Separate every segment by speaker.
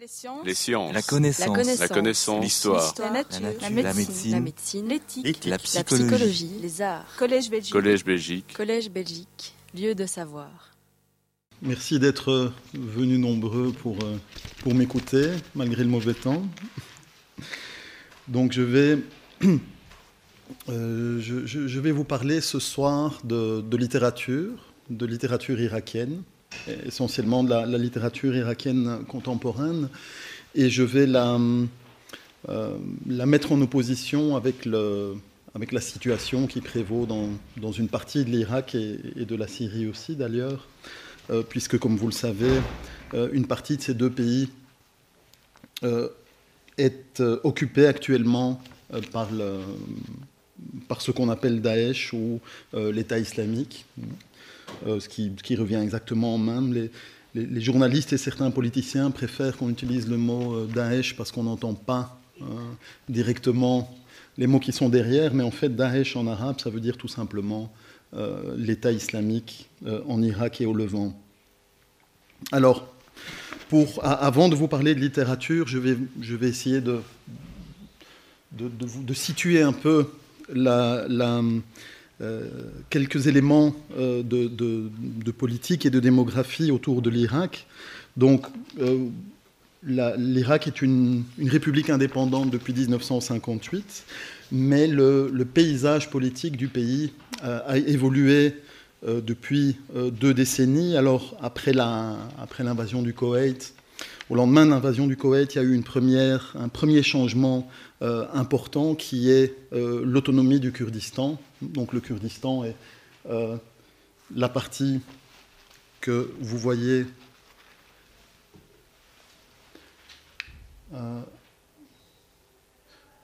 Speaker 1: Les sciences.
Speaker 2: Les sciences.
Speaker 3: La connaissance.
Speaker 2: La connaissance. L'histoire.
Speaker 1: La nature.
Speaker 3: La nature.
Speaker 1: La
Speaker 3: La
Speaker 1: médecine. L'éthique.
Speaker 4: Éthique.
Speaker 3: La
Speaker 1: La
Speaker 3: psychologie.
Speaker 1: psychologie. Les arts. Collège Belgique.
Speaker 2: Collège Belgique.
Speaker 1: Collège Belgique. Lieu de savoir.
Speaker 4: Merci d'être venus nombreux pour, euh, pour m'écouter, malgré le mauvais temps. Donc je vais, euh, je, je- je vais vous parler ce soir de, de littérature, de littérature irakienne, essentiellement de la, littérature irakienne contemporaine, et je vais la, euh, mettre en opposition avec, la situation qui prévaut dans, une partie de l'Irak et, de la Syrie aussi d'ailleurs euh, puisque, comme vous le savez, euh, une partie de ces deux pays est occupée actuellement par, ce qu'on appelle Daesh ou l'État islamique, ce, qui, ce qui revient exactement au même. Les, journalistes et certains politiciens préfèrent qu'on utilise le mot euh, Daesh parce qu'on n'entend pas euh, directement les mots qui sont derrière, mais en fait, Daesh en arabe, ça veut dire tout simplement euh, l'État islamique euh, en Irak et au Levant. Alors, avant de vous parler de littérature, je vais, essayer de, situer un peu la- euh, quelques éléments euh, de, politique et de démographie autour de l'Irak. Donc, euh, l'Irak est une, république indépendante depuis 1958, mais le, paysage politique du pays euh, a évolué euh, depuis euh, deux décennies. Alors, après l'invasion du Koweït, au lendemain de l'invasion du Koweït, il y a eu un premier changement euh, important qui est euh, l'autonomie du Kurdistan. Donc, le Kurdistan est euh, la partie que vous voyez Euh,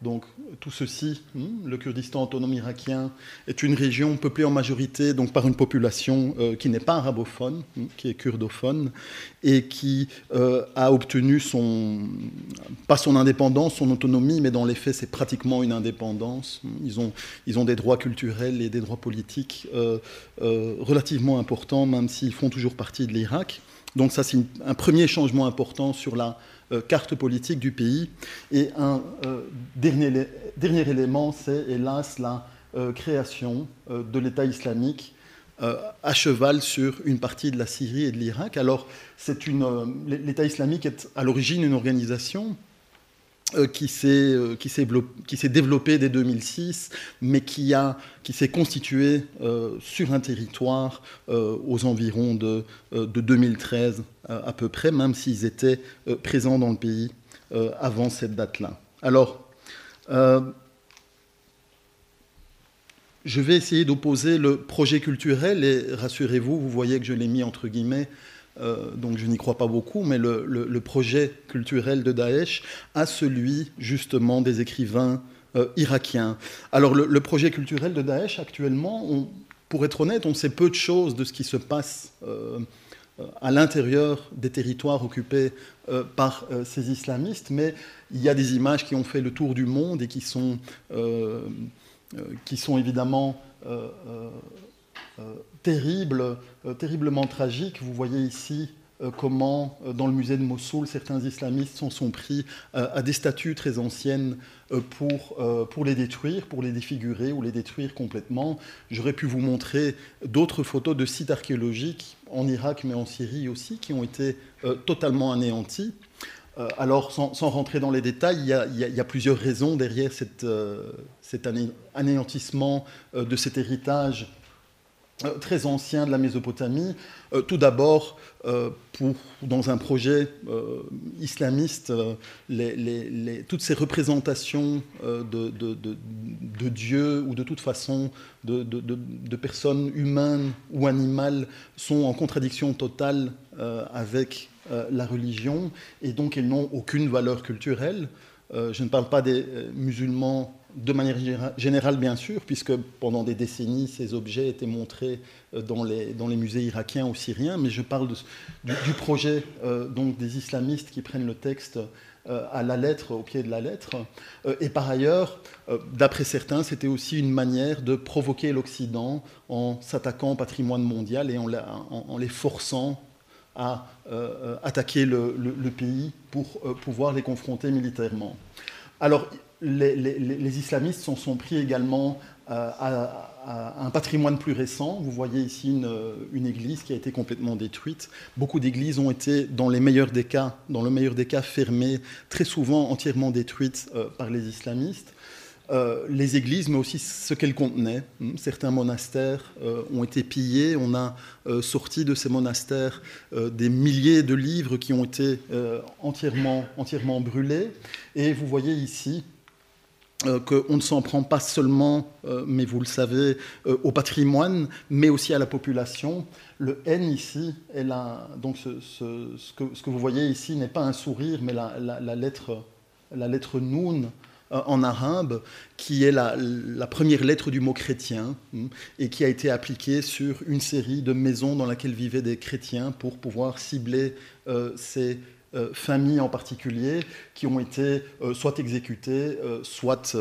Speaker 4: donc tout ceci, hmm, le Kurdistan autonome irakien, est une région peuplée en majorité donc par une population euh, qui n'est pas arabophone, hmm, qui est kurdophone, et qui euh, a obtenu son, pas son indépendance, son autonomie, mais dans les faits c'est pratiquement une indépendance. Hmm, Ils ont, ils ont des droits culturels et des droits politiques euh, relativement importants, même s'ils font toujours partie de l'Irak. Donc ça c'est un premier changement important sur la carte politique du pays. Et un euh, dernier, dernier élément, c'est hélas la euh, création euh, de l'État islamique euh, à cheval sur une partie de la Syrie et de l'Irak. Alors, euh, l'État islamique est à l'origine une organisation euh, qui s'est euh, qui s'est développée dès 2006, mais qui qui s'est constituée euh, sur un territoire euh, aux environs de, euh, de 2013 euh, à peu près, même s'ils étaient euh, présents dans le pays euh, avant cette date-là. Alors, euh, je vais essayer d'opposer le projet culturel, et rassurez-vous, vous voyez que je l'ai mis entre guillemets, euh, donc je n'y crois pas beaucoup, mais le, projet culturel de Daesh à celui justement des écrivains euh, irakiens. Alors le, projet culturel de Daesh actuellement, pour être honnête, on sait peu de choses de ce qui se passe euh, à l'intérieur des territoires occupés par ces islamistes, mais il y a des images qui ont fait le tour du monde et qui sont évidemment euh, euh, terriblement tragiques. Vous voyez ici euh, comment, euh, dans le musée de Mossoul, certains islamistes s'en sont pris à des statues très anciennes pour, pour les détruire, pour les défigurer ou les détruire complètement. J'aurais pu vous montrer d'autres photos de sites archéologiques en Irak, mais en Syrie aussi, qui ont été totalement anéantis. Alors, sans, rentrer dans les détails, il y a, plusieurs raisons derrière cet ané- anéantissement de cet héritage très ancien de la Mésopotamie. Euh, tout d'abord, euh, dans un projet euh, islamiste, euh, toutes ces représentations euh, de, de, Dieu ou de toute façon de, personnes humaines ou animales sont en contradiction totale euh, avec euh, la religion et donc elles n'ont aucune valeur culturelle. Euh, je ne parle pas des euh, musulmans de manière générale, bien sûr, puisque pendant des décennies, ces objets étaient montrés euh, dans les, musées irakiens ou syriens, mais je parle du, projet euh, donc des islamistes qui prennent le texte euh, à la lettre, au pied de la lettre. Et par ailleurs, d'après certains, c'était aussi une manière de provoquer l'Occident en s'attaquant au patrimoine mondial et en, les forçant à attaquer le, pays pour pouvoir les confronter militairement. Alors, les, islamistes s'en sont pris également à, un patrimoine plus récent. Vous voyez ici une, une, église qui a été complètement détruite. Beaucoup d'églises ont été, dans le meilleur des cas, fermées, très souvent entièrement détruites par les islamistes. Euh, les églises, mais aussi ce qu'elles contenaient. Hmm, certains monastères euh, ont été pillés. On a euh, sorti de ces monastères des milliers de livres qui ont été entièrement, entièrement brûlés. Et vous voyez ici qu'on ne s'en prend pas seulement, mais vous le savez, au patrimoine, mais aussi à la population. Le N ici est là. Donc ce, que, vous voyez ici n'est pas un sourire, mais la, lettre, la lettre Noun euh, en arabe, qui est la, première lettre du mot chrétien, hmm, et qui a été appliquée sur une série de maisons dans lesquelles vivaient des chrétiens pour pouvoir cibler euh, ces euh, familles en particulier qui ont été soit exécutées, soit,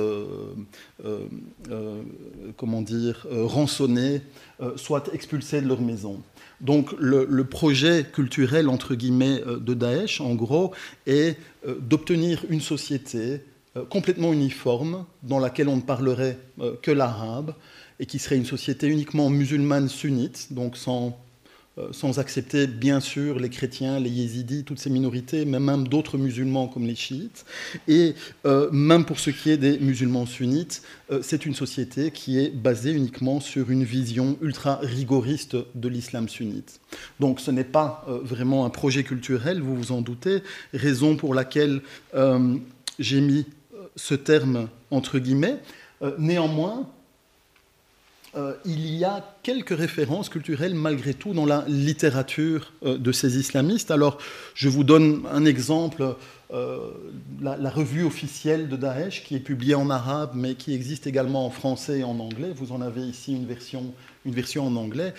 Speaker 4: comment dire, rançonnées, soit expulsées de leur maison. Donc le, le, projet culturel, entre guillemets, de Daesh, en gros, est d'obtenir une société euh, complètement uniforme, dans laquelle on ne parlerait euh, que l'arabe, et qui serait une société uniquement musulmane sunnite, donc sans, euh, sans accepter bien sûr les chrétiens, les yézidis, toutes ces minorités, mais même d'autres musulmans comme les chiites. Et même pour ce qui est des musulmans sunnites, c'est une société qui est basée uniquement sur une vision ultra rigoriste de l'islam sunnite. Donc ce n'est pas vraiment un projet culturel, vous vous en doutez, raison pour laquelle j'ai mis ce terme entre guillemets. Euh, néanmoins, euh, il y a quelques références culturelles malgré tout dans la littérature euh, de ces islamistes. Alors, je vous donne un exemple, la, revue officielle de Daesh, qui est publiée en arabe, mais qui existe également en français et en anglais. Vous en avez ici une version, une version en anglais.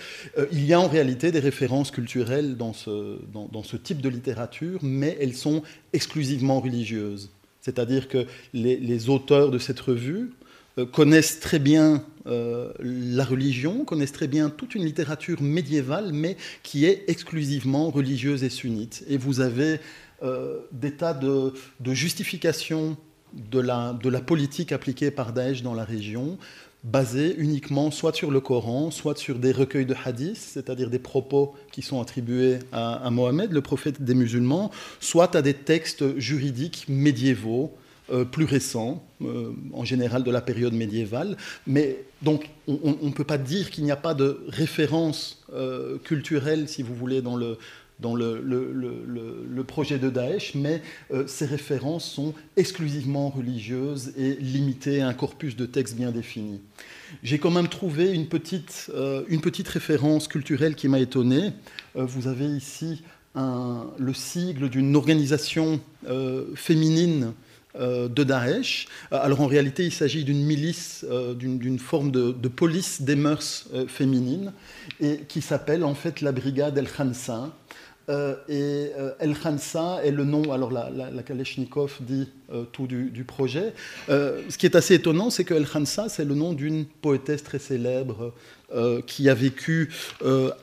Speaker 4: il y a en réalité des références culturelles dans ce, type de littérature, mais elles sont exclusivement religieuses. C'est-à-dire que les, auteurs de cette revue euh, connaissent très bien euh, la religion, connaissent très bien toute une littérature médiévale, mais qui est exclusivement religieuse et sunnite. Et vous avez euh, des tas de, justifications de la, politique appliquée par Daesh dans la région, basé uniquement soit sur le Coran, soit sur des recueils de hadiths, c'est-à-dire des propos qui sont attribués à, Mohammed, le prophète des musulmans, soit à des textes juridiques médiévaux, euh, plus récents, euh, en général de la période médiévale. Mais donc, on ne peut pas dire qu'il n'y a pas de référence euh, culturelle, si vous voulez, dans le, dans le, projet de Daesh, mais euh, ces références sont exclusivement religieuses et limitées à un corpus de textes bien défini. J'ai quand même trouvé une petite, une petite référence culturelle qui m'a étonné. Vous avez ici le sigle d'une organisation féminine de Daesh. Alors en réalité, il s'agit d'une milice, d'une forme de, police des mœurs féminines, et qui s'appelle en fait la brigade El Khansa, euh, et euh, El Khansa est le nom, alors la, la, dit euh, tout du, projet. ce qui est assez étonnant, c'est que El Khansa, c'est le nom d'une poétesse très célèbre qui a vécu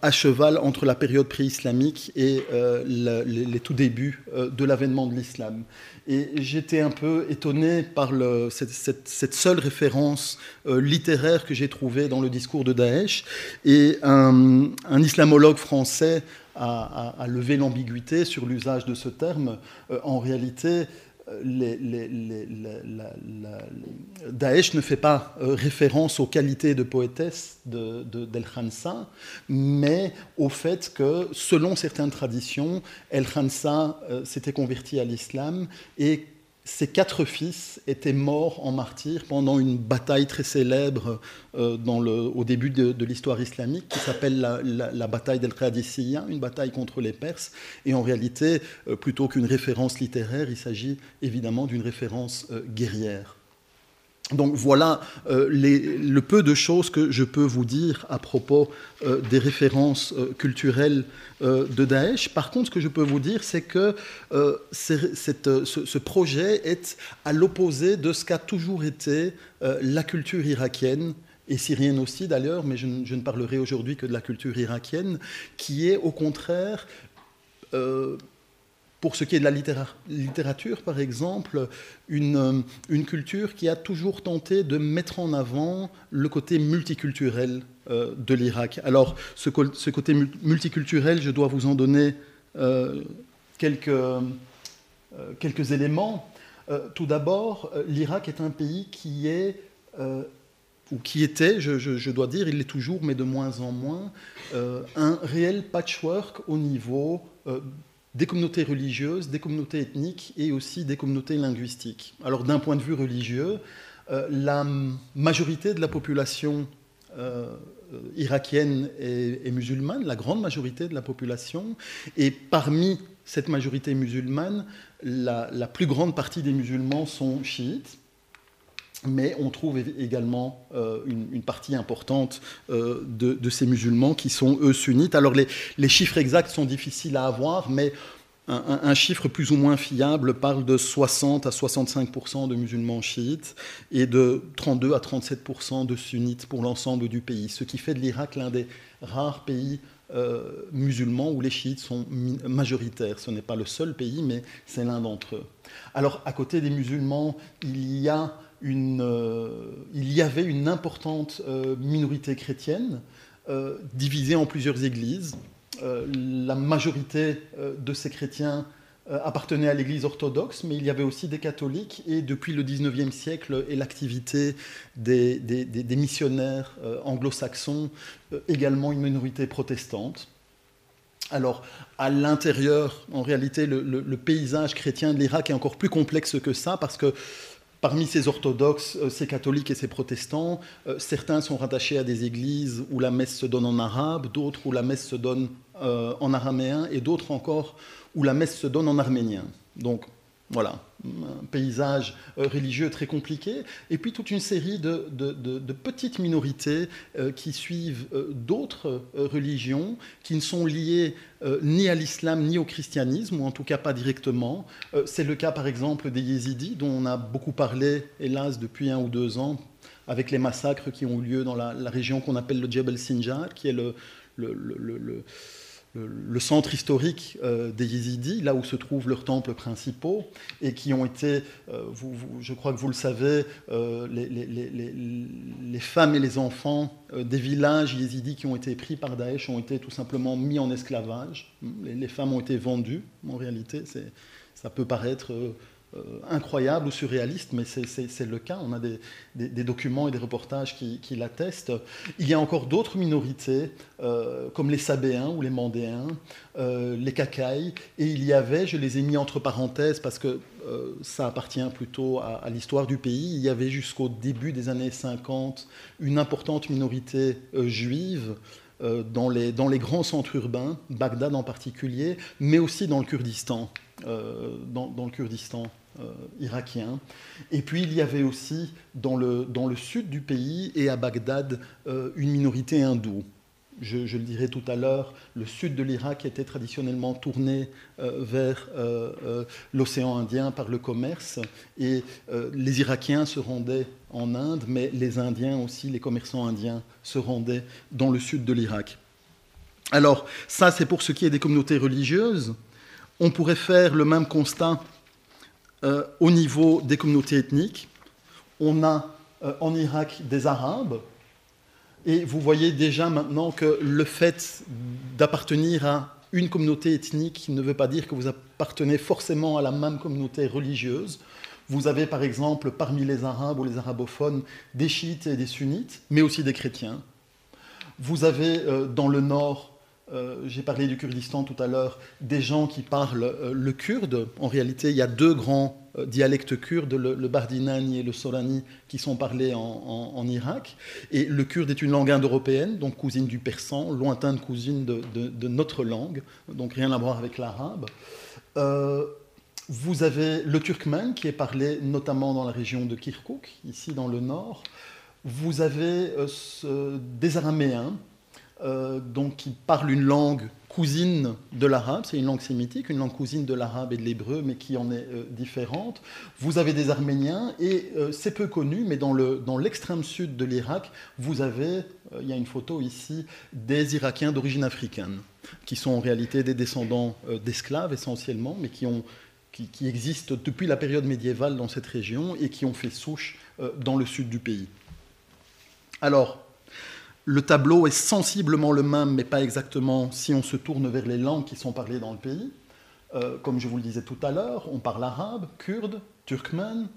Speaker 4: à cheval entre la période pré-islamique et les, tout débuts de l'avènement de l'islam. Et j'étais un peu étonné par cette, seule référence littéraire que j'ai trouvée dans le discours de Daesh. Et un islamologue français à, lever l'ambiguïté sur l'usage de ce terme. Euh, en réalité, euh, Daesh ne fait pas euh, référence aux qualités de poétesse d'El de, Khansa, mais au fait que, selon certaines traditions, El Khansa s'était converti à l'islam et ses quatre fils étaient morts en martyrs pendant une bataille très célèbre euh, au début de, l'histoire islamique qui s'appelle la, bataille d'El Qadisiyya, une bataille contre les Perses. Et en réalité, euh, plutôt qu'une référence littéraire, il s'agit évidemment d'une référence euh, guerrière. Donc voilà euh, le peu de choses que je peux vous dire à propos euh, des références euh, culturelles de Daesh. Par contre, ce que je peux vous dire, c'est que ce, projet est à l'opposé de ce qu'a toujours été la culture irakienne et syrienne aussi d'ailleurs, mais je, je, ne parlerai aujourd'hui que de la culture irakienne, qui est au contraire pour ce qui est de la littérature, par exemple, une, une, culture qui a toujours tenté de mettre en avant le côté multiculturel de l'Irak. Alors, ce, côté multiculturel, je dois vous en donner quelques, quelques éléments. Euh, tout d'abord, euh, l'Irak est un pays qui est, euh, ou qui était, je, dois dire, il l'est toujours, mais de moins en moins, un réel patchwork au niveau des communautés religieuses, des communautés ethniques et aussi des communautés linguistiques. Alors d'un point de vue religieux, la majorité de la population irakienne est, musulmane, la grande majorité de la population, et parmi cette majorité musulmane, la, plus grande partie des musulmans sont chiites, mais on trouve également euh, une, partie importante euh, de, ces musulmans qui sont, eux, sunnites. Alors les, chiffres exacts sont difficiles à avoir, mais un, chiffre plus ou moins fiable parle de 60 à 65% de musulmans chiites et de 32 à 37% de sunnites pour l'ensemble du pays, ce qui fait de l'Irak l'un des rares pays euh, musulmans où les chiites sont majoritaires. Ce n'est pas le seul pays, mais c'est l'un d'entre eux. Alors, à côté des musulmans, il y, a euh, il y avait une importante euh, minorité chrétienne divisée en plusieurs églises. la majorité de ces chrétiens euh, appartenait à l'Église orthodoxe, mais il y avait aussi des catholiques, et depuis le XIXe siècle et l'activité des, missionnaires euh, anglo-saxons, euh, également une minorité protestante. Alors, à l'intérieur, en réalité, le, paysage chrétien de l'Irak est encore plus complexe que ça, parce que Parmi ces orthodoxes, ces catholiques et ces protestants, certains sont rattachés à des églises où la messe se donne en arabe, d'autres où la messe se donne en araméen, et d'autres encore où la messe se donne en arménien. Donc voilà, un paysage euh, religieux très compliqué, et puis toute une série de, petites minorités euh, qui suivent euh, d'autres religions, qui ne sont liées ni à l'islam ni au christianisme, ou en tout cas pas directement. C'est le cas par exemple des yézidis, dont on a beaucoup parlé, hélas, depuis un ou deux ans, avec les massacres qui ont eu lieu dans la, région qu'on appelle le Jebel Sinjar, qui est le, centre historique euh, des Yézidis, là où se trouvent leurs temples principaux, et qui ont été, euh, je crois que vous le savez, euh, les, femmes et les enfants des villages yézidis qui ont été pris par Daesh ont été tout simplement mis en esclavage. Les, femmes ont été vendues, en réalité, ça peut paraître incroyable ou surréaliste, mais c'est le cas. On a des, documents et des reportages qui, l'attestent. Il y a encore d'autres minorités, euh, comme les Sabéens ou les Mandéens, euh, les Kakai, et il y avait, je les ai mis entre parenthèses parce que ça appartient plutôt à, l'histoire du pays, il y avait jusqu'au début des années 50 une importante minorité juive. Dans les, grands centres urbains, Bagdad en particulier, mais aussi dans le Kurdistan. euh, irakien. Et puis il y avait aussi dans le, dans le sud du pays et à Bagdad euh, une minorité hindoue. Je, le dirai tout à l'heure, le sud de l'Irak était traditionnellement tourné euh, vers l'océan Indien par le commerce et les Irakiens se rendaient en Inde, mais les Indiens aussi, les commerçants indiens, se rendaient dans le sud de l'Irak. Alors ça, c'est pour ce qui est des communautés religieuses. On pourrait faire le même constat euh, au niveau des communautés ethniques. On a euh, en Irak des Arabes, et vous voyez déjà maintenant que le fait d'appartenir à une communauté ethnique ne veut pas dire que vous appartenez forcément à la même communauté religieuse. Vous avez par exemple parmi les Arabes ou les arabophones des chiites et des sunnites, mais aussi des chrétiens. Vous avez euh, dans le nord euh, j'ai parlé du Kurdistan tout à l'heure, des gens qui parlent euh, le kurde. En réalité, il y a deux grands euh, dialectes kurdes, le, bardinani et le sorani, qui sont parlés en, Irak. Et le kurde est une langue indo-européenne, donc cousine du persan, lointaine cousine de, notre langue, donc rien à voir avec l'arabe. vous avez le turkmène, qui est parlé notamment dans la région de Kirkuk, ici dans le nord. Vous avez des araméens donc qui parlent une langue cousine de l'arabe, c'est une langue sémitique, une langue cousine de l'arabe et de l'hébreu, mais qui en est différente. Vous avez des Arméniens, et c'est peu connu, mais dans l'extrême dans sud de l'Irak, vous avez, il y a une photo ici, des Irakiens d'origine africaine, qui sont en réalité des descendants d'esclaves essentiellement, mais qui ont qui, existent depuis la période médiévale dans cette région et qui ont fait souche euh, dans le sud du pays. Alors, le tableau est sensiblement le même, mais pas exactement si on se tourne vers les langues qui sont parlées dans le pays. Euh, comme je vous le disais tout à l'heure, on parle arabe, kurde, turkmène,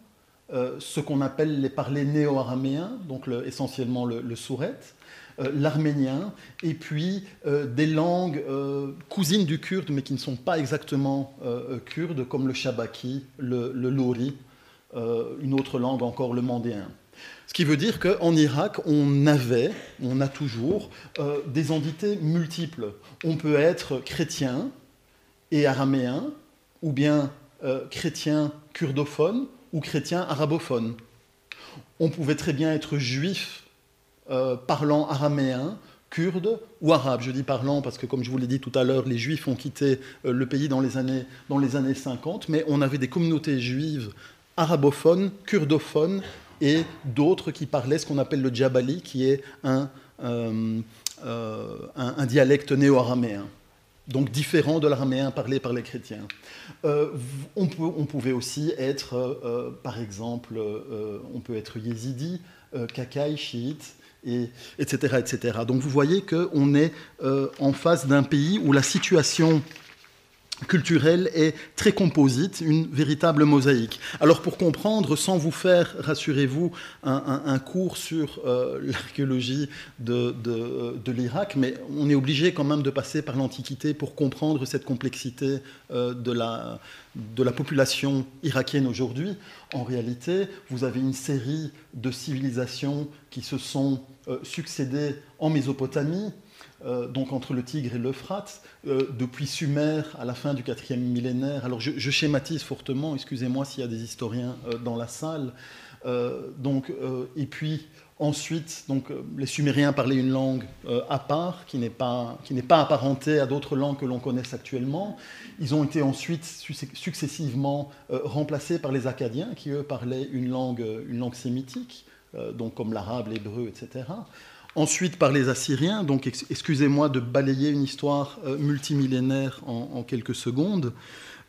Speaker 4: euh, ce qu'on appelle les parlers néo-araméens, donc essentiellement le, le sourette, euh, l'arménien, et puis des langues cousines du kurde, mais qui ne sont pas exactement kurdes, comme le shabaki, le, le lori, une autre langue encore, le mandéen. Ce qui veut dire qu'en Irak, on avait, on a toujours, des entités multiples. On peut être chrétien et araméen, ou bien chrétien kurdophone, ou chrétien arabophone. On pouvait très bien être juif euh, parlant araméen, kurde ou arabe. Je dis parlant parce que, comme je vous l'ai dit tout à l'heure, les juifs ont quitté euh, le pays dans les, années, dans les années 50, mais on avait des communautés juives arabophones, kurdophones et d'autres qui parlaient ce qu'on appelle le djabali, qui est un, euh, un, dialecte néo-araméen donc différent de l'araméen parlé par les chrétiens. on, peut, on, pouvait aussi être, par exemple, on peut être yézidi, kakaï, chiite, etc., etc. Donc vous voyez qu'on est euh, en face d'un pays où la situation culturelle est très composite, une véritable mosaïque. Alors pour comprendre, sans vous faire, rassurez-vous, un, cours sur euh, l'archéologie de, l'Irak, mais on est obligé quand même de passer par l'Antiquité pour comprendre cette complexité euh, de, la, de la population irakienne aujourd'hui. En réalité, vous avez une série de civilisations qui se sont euh, succédées en Mésopotamie, euh, donc entre le Tigre et l'Euphrate, euh, depuis Sumer à la fin du quatrième millénaire. Alors je, schématise fortement, excusez-moi s'il y a des historiens euh, dans la salle. donc, et puis ensuite, donc, les Sumériens parlaient une langue à part, qui n'est pas, pas apparentée à d'autres langues que l'on connaisse actuellement. Ils ont été ensuite successivement remplacés par les Acadiens, qui eux parlaient une langue, une langue sémitique, donc comme l'arabe, l'hébreu, etc ensuite par les Assyriens. Donc excusez-moi de balayer une histoire euh, multimillénaire en, quelques secondes.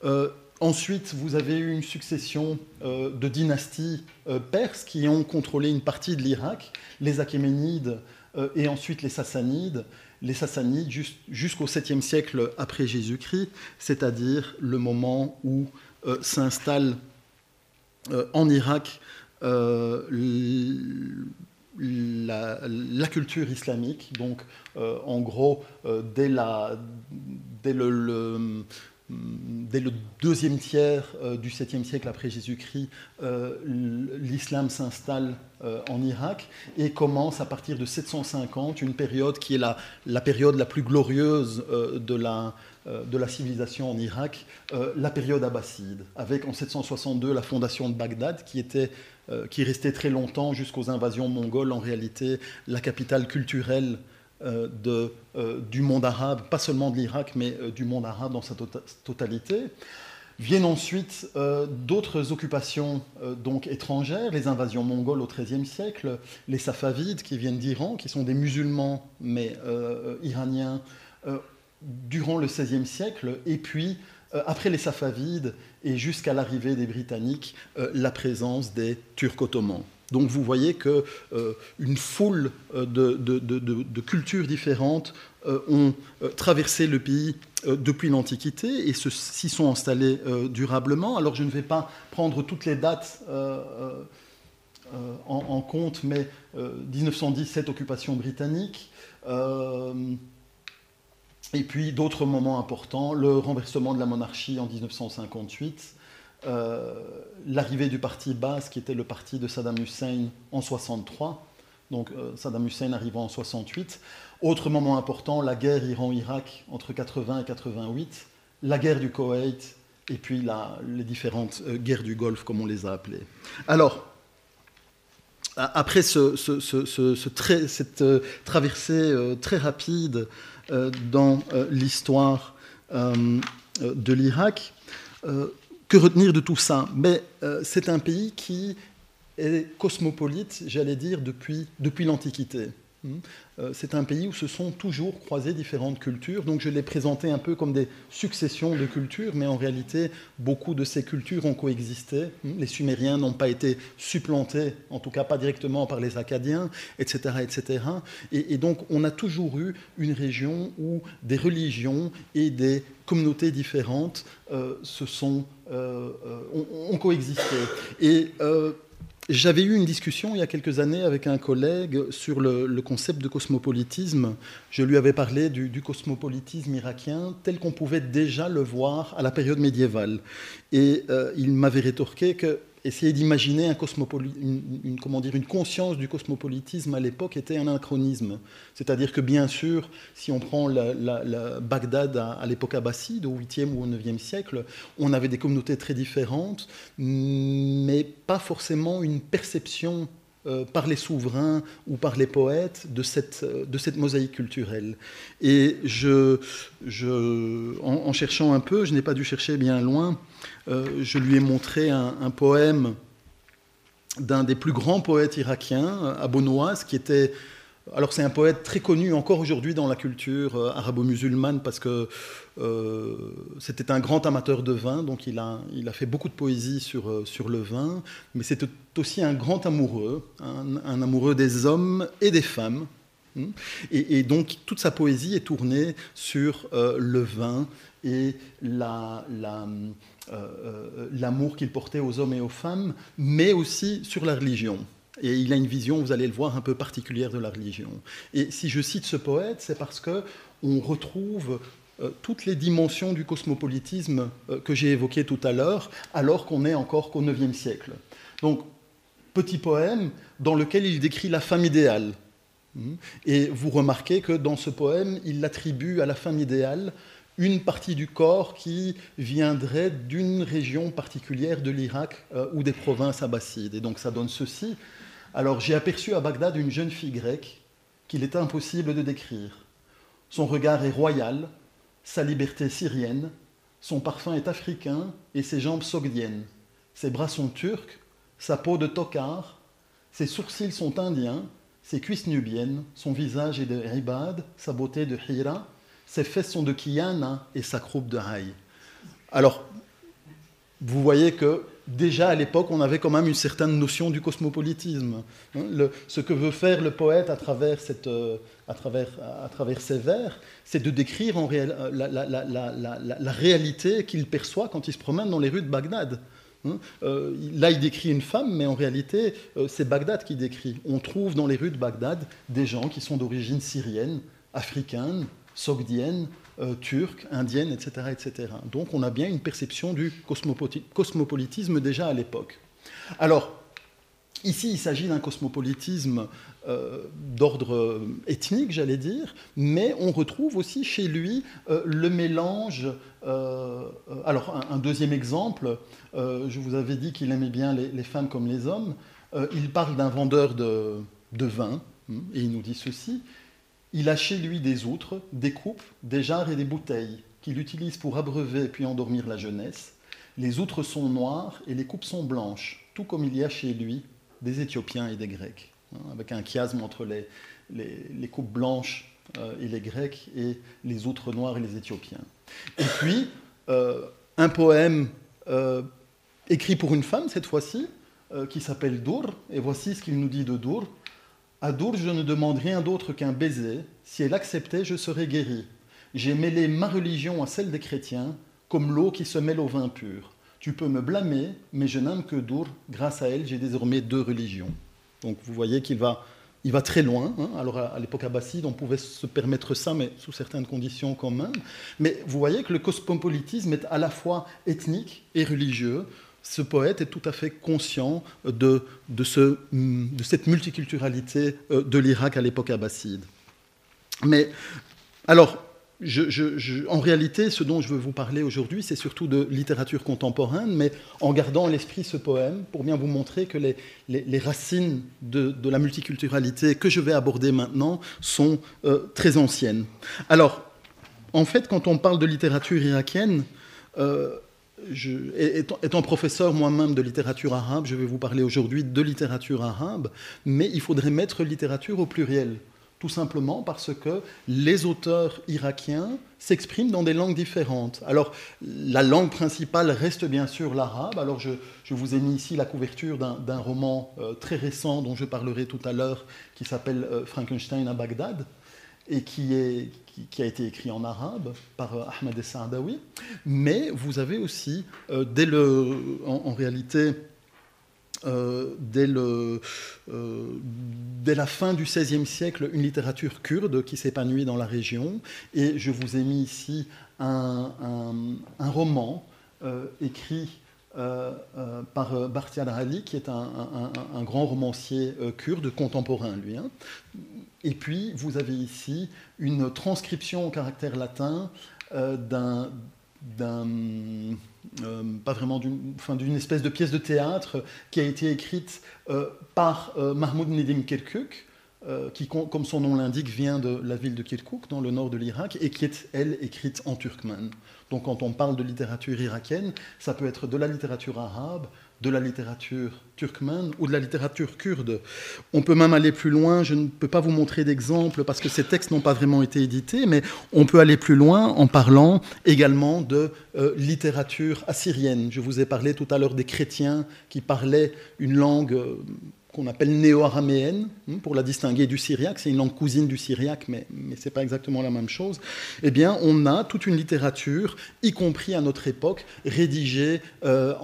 Speaker 4: Euh, ensuite, vous avez eu une succession euh, de dynasties perses qui ont contrôlé une partie de l'Irak, les Achéménides et ensuite les Sassanides. Les Sassanides jusqu'au 7e siècle après Jésus-Christ, c'est-à-dire le moment où s'installe en Irak la, culture islamique. Donc, euh, en gros, euh, le, dès, le, deuxième tiers euh, du 7e siècle après Jésus-Christ, l'islam s'installe en Irak et commence à partir de 750 une période qui est la, la période la plus glorieuse de la, de la civilisation en Irak, la période abbasside, avec en 762 la fondation de Bagdad, qui était euh, qui restait très longtemps jusqu'aux invasions mongoles, en réalité la capitale culturelle euh, euh, du monde arabe, pas seulement de l'Irak, mais du monde arabe dans sa tota-, totalité. Viennent ensuite d'autres occupations donc étrangères, les invasions mongoles au XIIIe siècle, les Safavides qui viennent d'Iran, qui sont des musulmans mais iraniens durant le XVIe siècle, et puis après les Safavides et jusqu'à l'arrivée des Britanniques, euh, la présence des Turcs ottomans. Donc vous voyez qu'une euh, foule de, cultures différentes ont traversé le pays depuis l'Antiquité et s'y sont installées durablement. Alors je ne vais pas prendre toutes les dates en, en, compte, mais 1917, occupation britannique. Et puis d'autres moments importants, le renversement de la monarchie en 1958, euh, l'arrivée du parti Baas, qui était le parti de Saddam Hussein en 63, donc euh, Saddam Hussein arrivant en 68. Autre moment important, la guerre Iran-Irak entre 80 et 88, la guerre du Koweït, et puis les différentes euh, guerres du Golfe, comme on les a appelées. Alors, après cette traversée très rapide dans l'histoire de l'Irak, que retenir de tout ça? Mais c'est un pays qui est cosmopolite, j'allais dire, depuis, depuis l'Antiquité. Euh, c'est un pays où se sont toujours croisées différentes cultures, donc je l'ai présenté un peu comme des successions de cultures, mais en réalité, beaucoup de ces cultures ont coexisté. Hmm. Les Sumériens n'ont pas été supplantés, en tout cas pas directement par les Acadiens, etc. etc. Et, donc on a toujours eu une région où des religions et des communautés différentes euh, se sont, euh, ont, coexisté. Et j'avais eu une discussion il y a quelques années avec un collègue sur le, concept de cosmopolitisme. Je lui avais parlé du, cosmopolitisme irakien tel qu'on pouvait déjà le voir à la période médiévale. Et euh, il m'avait rétorqué que essayer d'imaginer un une, conscience du cosmopolitisme à l'époque était un anachronisme. C'est-à-dire que bien sûr, si on prend Bagdad à, l'époque abbasside, au 8e ou au 9e siècle, on avait des communautés très différentes, mais pas forcément une perception euh, par les souverains ou par les poètes de cette, de cette mosaïque culturelle. Et je, je, en, cherchant un peu, je n'ai pas dû chercher bien loin, euh, je lui ai montré un, poème d'un des plus grands poètes irakiens, Abu qui était alors c'est un poète très connu encore aujourd'hui dans la culture euh, arabo-musulmane parce que euh, c'était un grand amateur de vin, donc il a, il a fait beaucoup de poésie sur, euh, sur le vin, mais c'était aussi un grand amoureux, un, amoureux des hommes et des femmes. Hmm. Et, donc toute sa poésie est tournée sur le vin et la, l'amour qu'il portait aux hommes et aux femmes, mais aussi sur la religion. Et il a une vision, vous allez le voir, un peu particulière de la religion. Et si je cite ce poète, c'est parce que on retrouve euh, toutes les dimensions du cosmopolitisme euh, que j'ai évoquées tout à l'heure, alors qu'on n'est encore qu'au IXe siècle. Donc, petit poème dans lequel il décrit la femme idéale. Hmm. Et vous remarquez que dans ce poème, il attribue à la femme idéale une partie du corps qui viendrait d'une région particulière de l'Irak euh, ou des provinces abbassides. Et donc ça donne ceci. Alors j'ai aperçu à Bagdad une jeune fille grecque qu'il est impossible de décrire. Son regard est royal, sa liberté syrienne, son parfum est africain et ses jambes sogdiennes. Ses bras sont turcs, sa peau de tokar, ses sourcils sont indiens, ses cuisses nubiennes, son visage est de ribad, sa beauté de hira, ses fesses sont de kiyana et sa croupe de haï. Alors, vous voyez que déjà à l'époque, on avait quand même une certaine notion du cosmopolitisme. Hein. ce que veut faire le poète à travers, cette, euh, ses vers, c'est de décrire en euh, la, réalité qu'il perçoit quand il se promène dans les rues de Bagdad. Hein. Euh, là, il décrit une femme, mais en réalité, c'est Bagdad qui décrit. On trouve dans les rues de Bagdad des gens qui sont d'origine syrienne, africaine, sogdienne, euh, turque, indienne, etc., etc. Donc on a bien une perception du cosmopolitisme déjà à l'époque. Alors, ici, il s'agit d'un cosmopolitisme euh, d'ordre ethnique, j'allais dire, mais on retrouve aussi chez lui euh, le mélange. alors, un, deuxième exemple, je vous avais dit qu'il aimait bien les, femmes comme les hommes. il parle d'un vendeur de, de vin, hein, et il nous dit ceci il a chez lui des outres, des coupes, des jarres et des bouteilles qu'il utilise pour abreuver puis endormir la jeunesse. Les outres sont noires et les coupes sont blanches, tout comme il y a chez lui des Éthiopiens et des Grecs, hein, avec un chiasme entre les, les, coupes blanches euh, et les Grecs et les outres noires et les Éthiopiens. Et puis, euh, un poème euh, écrit pour une femme cette fois-ci, qui s'appelle Dour, et voici ce qu'il nous dit de Dour. À Dour, je ne demande rien d'autre qu'un baiser. Si elle acceptait, je serais guéri. J'ai mêlé ma religion à celle des chrétiens, comme l'eau qui se mêle au vin pur. Tu peux me blâmer, mais je n'aime que Dour. Grâce à elle, j'ai désormais deux religions. Donc vous voyez qu'il va, il va très loin. Hein. Alors à l'époque abbasside, on pouvait se permettre ça, mais sous certaines conditions quand même. Mais vous voyez que le cosmopolitisme est à la fois ethnique et religieux ce poète est tout à fait conscient de, cette multiculturalité euh, de l'Irak à l'époque abbasside. Mais alors, en réalité, ce dont je veux vous parler aujourd'hui, c'est surtout de littérature contemporaine, mais en gardant à l'esprit ce poème pour bien vous montrer que les, racines de, la multiculturalité que je vais aborder maintenant sont euh, très anciennes. Alors, en fait, quand on parle de littérature irakienne, euh, étant, professeur moi-même de littérature arabe, je vais vous parler aujourd'hui de littérature arabe, mais il faudrait mettre littérature au pluriel tout simplement parce que les auteurs irakiens s'expriment dans des langues différentes. Alors, la langue principale reste bien sûr l'arabe. Alors, je, vous ai mis ici la couverture d'un roman euh, très récent dont je parlerai tout à l'heure, qui s'appelle euh, Frankenstein à Bagdad, et qui, a été écrit en arabe par euh, Ahmed Saadawi. Mais vous avez aussi, dès le, en réalité, euh, dès, le, euh, dès, la fin du XVIe siècle une littérature kurde qui s'épanouit dans la région. Et je vous ai mis ici un, un, roman euh, écrit par Bartial Ali, qui est un, un grand romancier kurde contemporain, lui. Hein. Et puis, vous avez ici une transcription au caractère latin d'un euh, pas vraiment d'une espèce de pièce de théâtre qui a été écrite euh, par euh, Mahmoud Nedim Kirkuk, qui, comme son nom l'indique, vient de la ville de Kirkuk, dans le nord de l'Irak, et qui est, elle, écrite en turkmène. Donc quand on parle de littérature irakienne, ça peut être de la littérature arabe, de la littérature turkmène ou de la littérature kurde. On peut même aller plus loin, je ne peux pas vous montrer d'exemples parce que ces textes n'ont pas vraiment été édités, mais on peut aller plus loin en parlant également de euh, littérature assyrienne. Je vous ai parlé tout à l'heure des chrétiens qui parlaient une langue euh, qu'on appelle néo-araméenne, hein, pour la distinguer du syriaque, c'est une langue cousine du syriaque, mais, mais ce n'est pas exactement la même chose, eh bien, on a toute une littérature, y compris à notre époque, rédigée euh,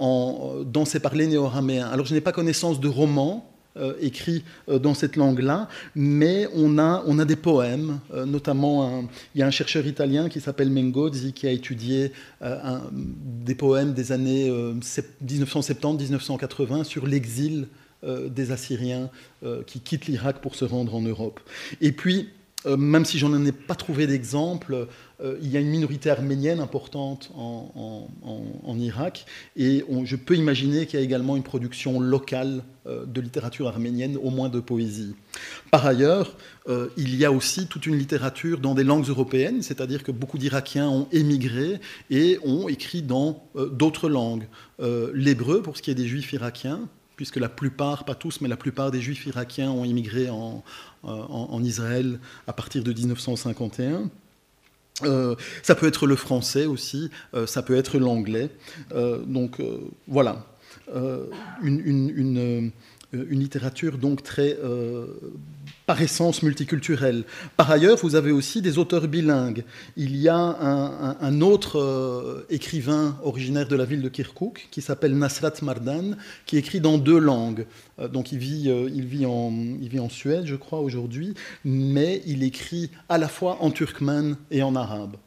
Speaker 4: dans ces parlers néo-araméens. Alors, je n'ai pas connaissance de romans, euh, écrits euh, dans cette langue-là, mais on a, des poèmes, notamment il y a un chercheur italien qui s'appelle Mengozzi qui a étudié des poèmes des années 1970-1980 sur l'exil des Assyriens euh, qui quittent l'Irak pour se rendre en Europe. Et puis, euh, même si j'en ai pas trouvé d'exemple, il y a une minorité arménienne importante en, Irak, et je peux imaginer qu'il y a également une production locale de littérature arménienne, au moins de poésie. Par ailleurs, il y a aussi toute une littérature dans des langues européennes, c'est-à-dire que beaucoup d'Irakiens ont émigré et ont écrit dans d'autres langues. L'hébreu, pour ce qui est des juifs irakiens, puisque la plupart, pas tous, mais la plupart des juifs irakiens ont immigré en, euh, Israël à partir de 1951. Euh, ça peut être le français aussi, euh, ça peut être l'anglais. donc voilà, une, littérature donc très par essence multiculturelle. Par ailleurs, vous avez aussi des auteurs bilingues. Il y a un, autre euh, écrivain originaire de la ville de Kirkuk qui s'appelle Nasrat Mardan, qui écrit dans deux langues. Euh, donc il vit, euh, il, vit en, Suède, je crois, aujourd'hui, mais il écrit à la fois en turkmène et en arabe.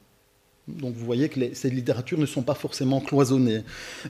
Speaker 4: Donc vous voyez que ces littératures ne sont pas forcément cloisonnées.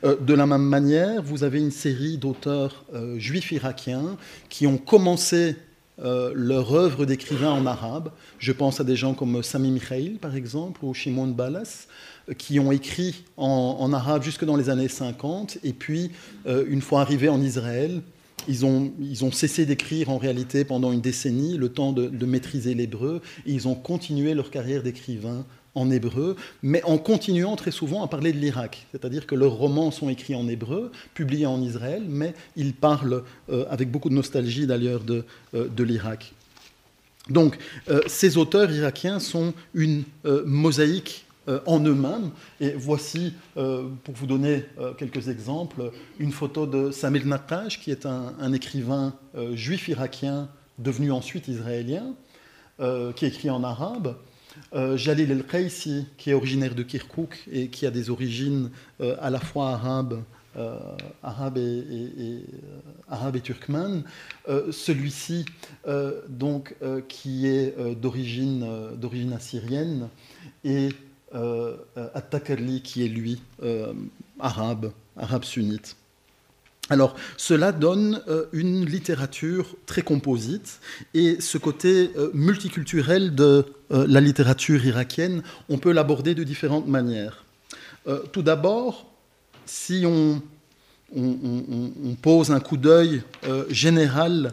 Speaker 4: de la même manière, vous avez une série d'auteurs juifs irakiens qui ont commencé euh, leur œuvre d'écrivain en arabe. Je pense à des gens comme Sami Mikhail, par exemple, ou Shimon Balas, euh, qui ont écrit en, arabe jusque dans les années 50, et puis, euh, une fois arrivés en Israël, ils ont, ils ont cessé d'écrire en réalité pendant une décennie, le temps de, de maîtriser l'hébreu, et ils ont continué leur carrière d'écrivain en hébreu, mais en continuant très souvent à parler de l'Irak. C'est-à-dire que leurs romans sont écrits en hébreu, publiés en Israël, mais ils parlent, euh, avec beaucoup de nostalgie d'ailleurs, de, euh, de l'Irak. Donc, euh, ces auteurs irakiens sont une mosaïque en eux-mêmes. Et voici, pour vous donner quelques exemples, une photo de Samir Nataj, qui est un, un écrivain juif irakien devenu ensuite israélien, qui écrit en arabe. Euh, Jalil El-Qaisi, qui est originaire de Kirkuk et qui a des origines euh, à la fois arabes, euh, et, arabe et turkmène. Celui-ci, donc, qui est d'origine d'origine assyrienne, et At-Takarli, qui est lui arabe, arabe sunnite. Alors, cela donne euh, une littérature très composite et ce côté euh, multiculturel de euh, la littérature irakienne, on peut l'aborder de différentes manières. tout d'abord, si on, pose un coup d'œil général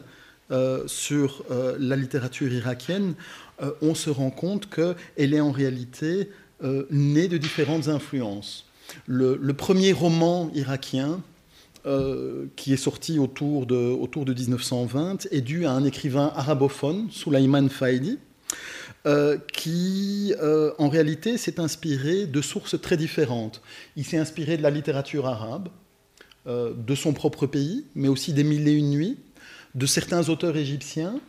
Speaker 4: sur la littérature irakienne, on se rend compte qu'elle est en réalité née de différentes influences. le premier roman irakien, euh, qui est sorti autour de, autour de 1920, est dû à un écrivain arabophone, Sulaiman Faidi, euh, qui euh, en réalité s'est inspiré de sources très différentes. Il s'est inspiré de la littérature arabe, de son propre pays, mais aussi des Mille et une nuits, de certains auteurs égyptiens,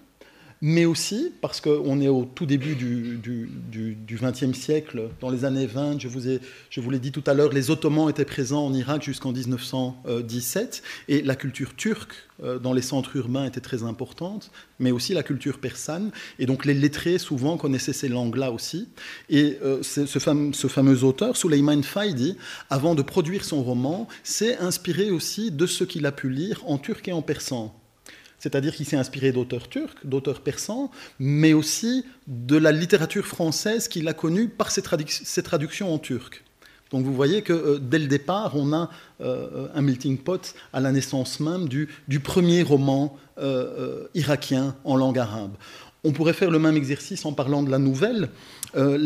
Speaker 4: mais aussi parce qu'on est au tout début du XXe siècle, dans les années 20, je vous, l'ai dit tout à l'heure, les Ottomans étaient présents en Irak jusqu'en 1917, et la culture turque euh, dans les centres urbains était très importante, mais aussi la culture persane, et donc les lettrés souvent connaissaient ces langues-là aussi. Et euh, ce, fameux, ce, fameux, auteur, Suleiman Faidi, avant de produire son roman, s'est inspiré aussi de ce qu'il a pu lire en turc et en persan c'est-à-dire qu'il s'est inspiré d'auteurs turcs, d'auteurs persans, mais aussi de la littérature française qu'il a connue par ses, traductions en turc. Donc vous voyez que euh, dès le départ, on a euh, un melting pot à la naissance même du, premier roman euh, irakien en langue arabe. On pourrait faire le même exercice en parlant de la nouvelle. Euh,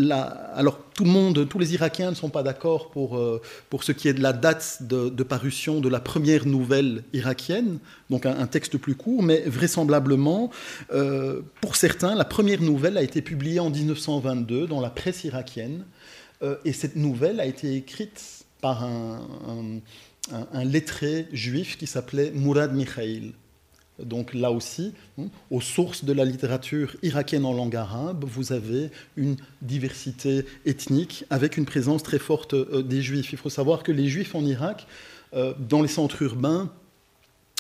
Speaker 4: alors tout le monde, tous les Irakiens ne sont pas d'accord pour, euh, pour ce qui est de la date de, parution de la première nouvelle irakienne, donc un, texte plus court, mais vraisemblablement, euh, pour certains, la première nouvelle a été publiée en 1922 dans la presse irakienne, et cette nouvelle a été écrite par un, lettré juif qui s'appelait Mourad Mikhail. Donc là aussi, hein, aux sources de la littérature irakienne en langue arabe, vous avez une diversité ethnique avec une présence très forte euh, des juifs. Il faut savoir que les juifs en Irak, euh, dans les centres urbains,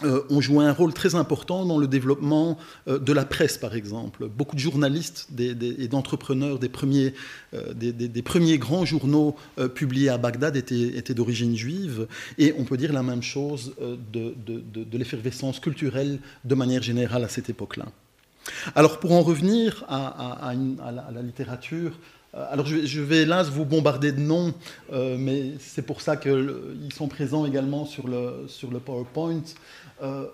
Speaker 4: ont joué un rôle très important dans le développement euh, de la presse, par exemple. Beaucoup de journalistes et d'entrepreneurs des premiers, euh, des, premiers grands journaux publiés à Bagdad étaient, d'origine juive, et on peut dire la même chose de, l'effervescence culturelle de manière générale à cette époque-là. Alors pour en revenir à, la, littérature, alors je vais, hélas vous bombarder de noms, mais c'est pour ça qu'ils sont présents également sur le, sur le PowerPoint. Euh,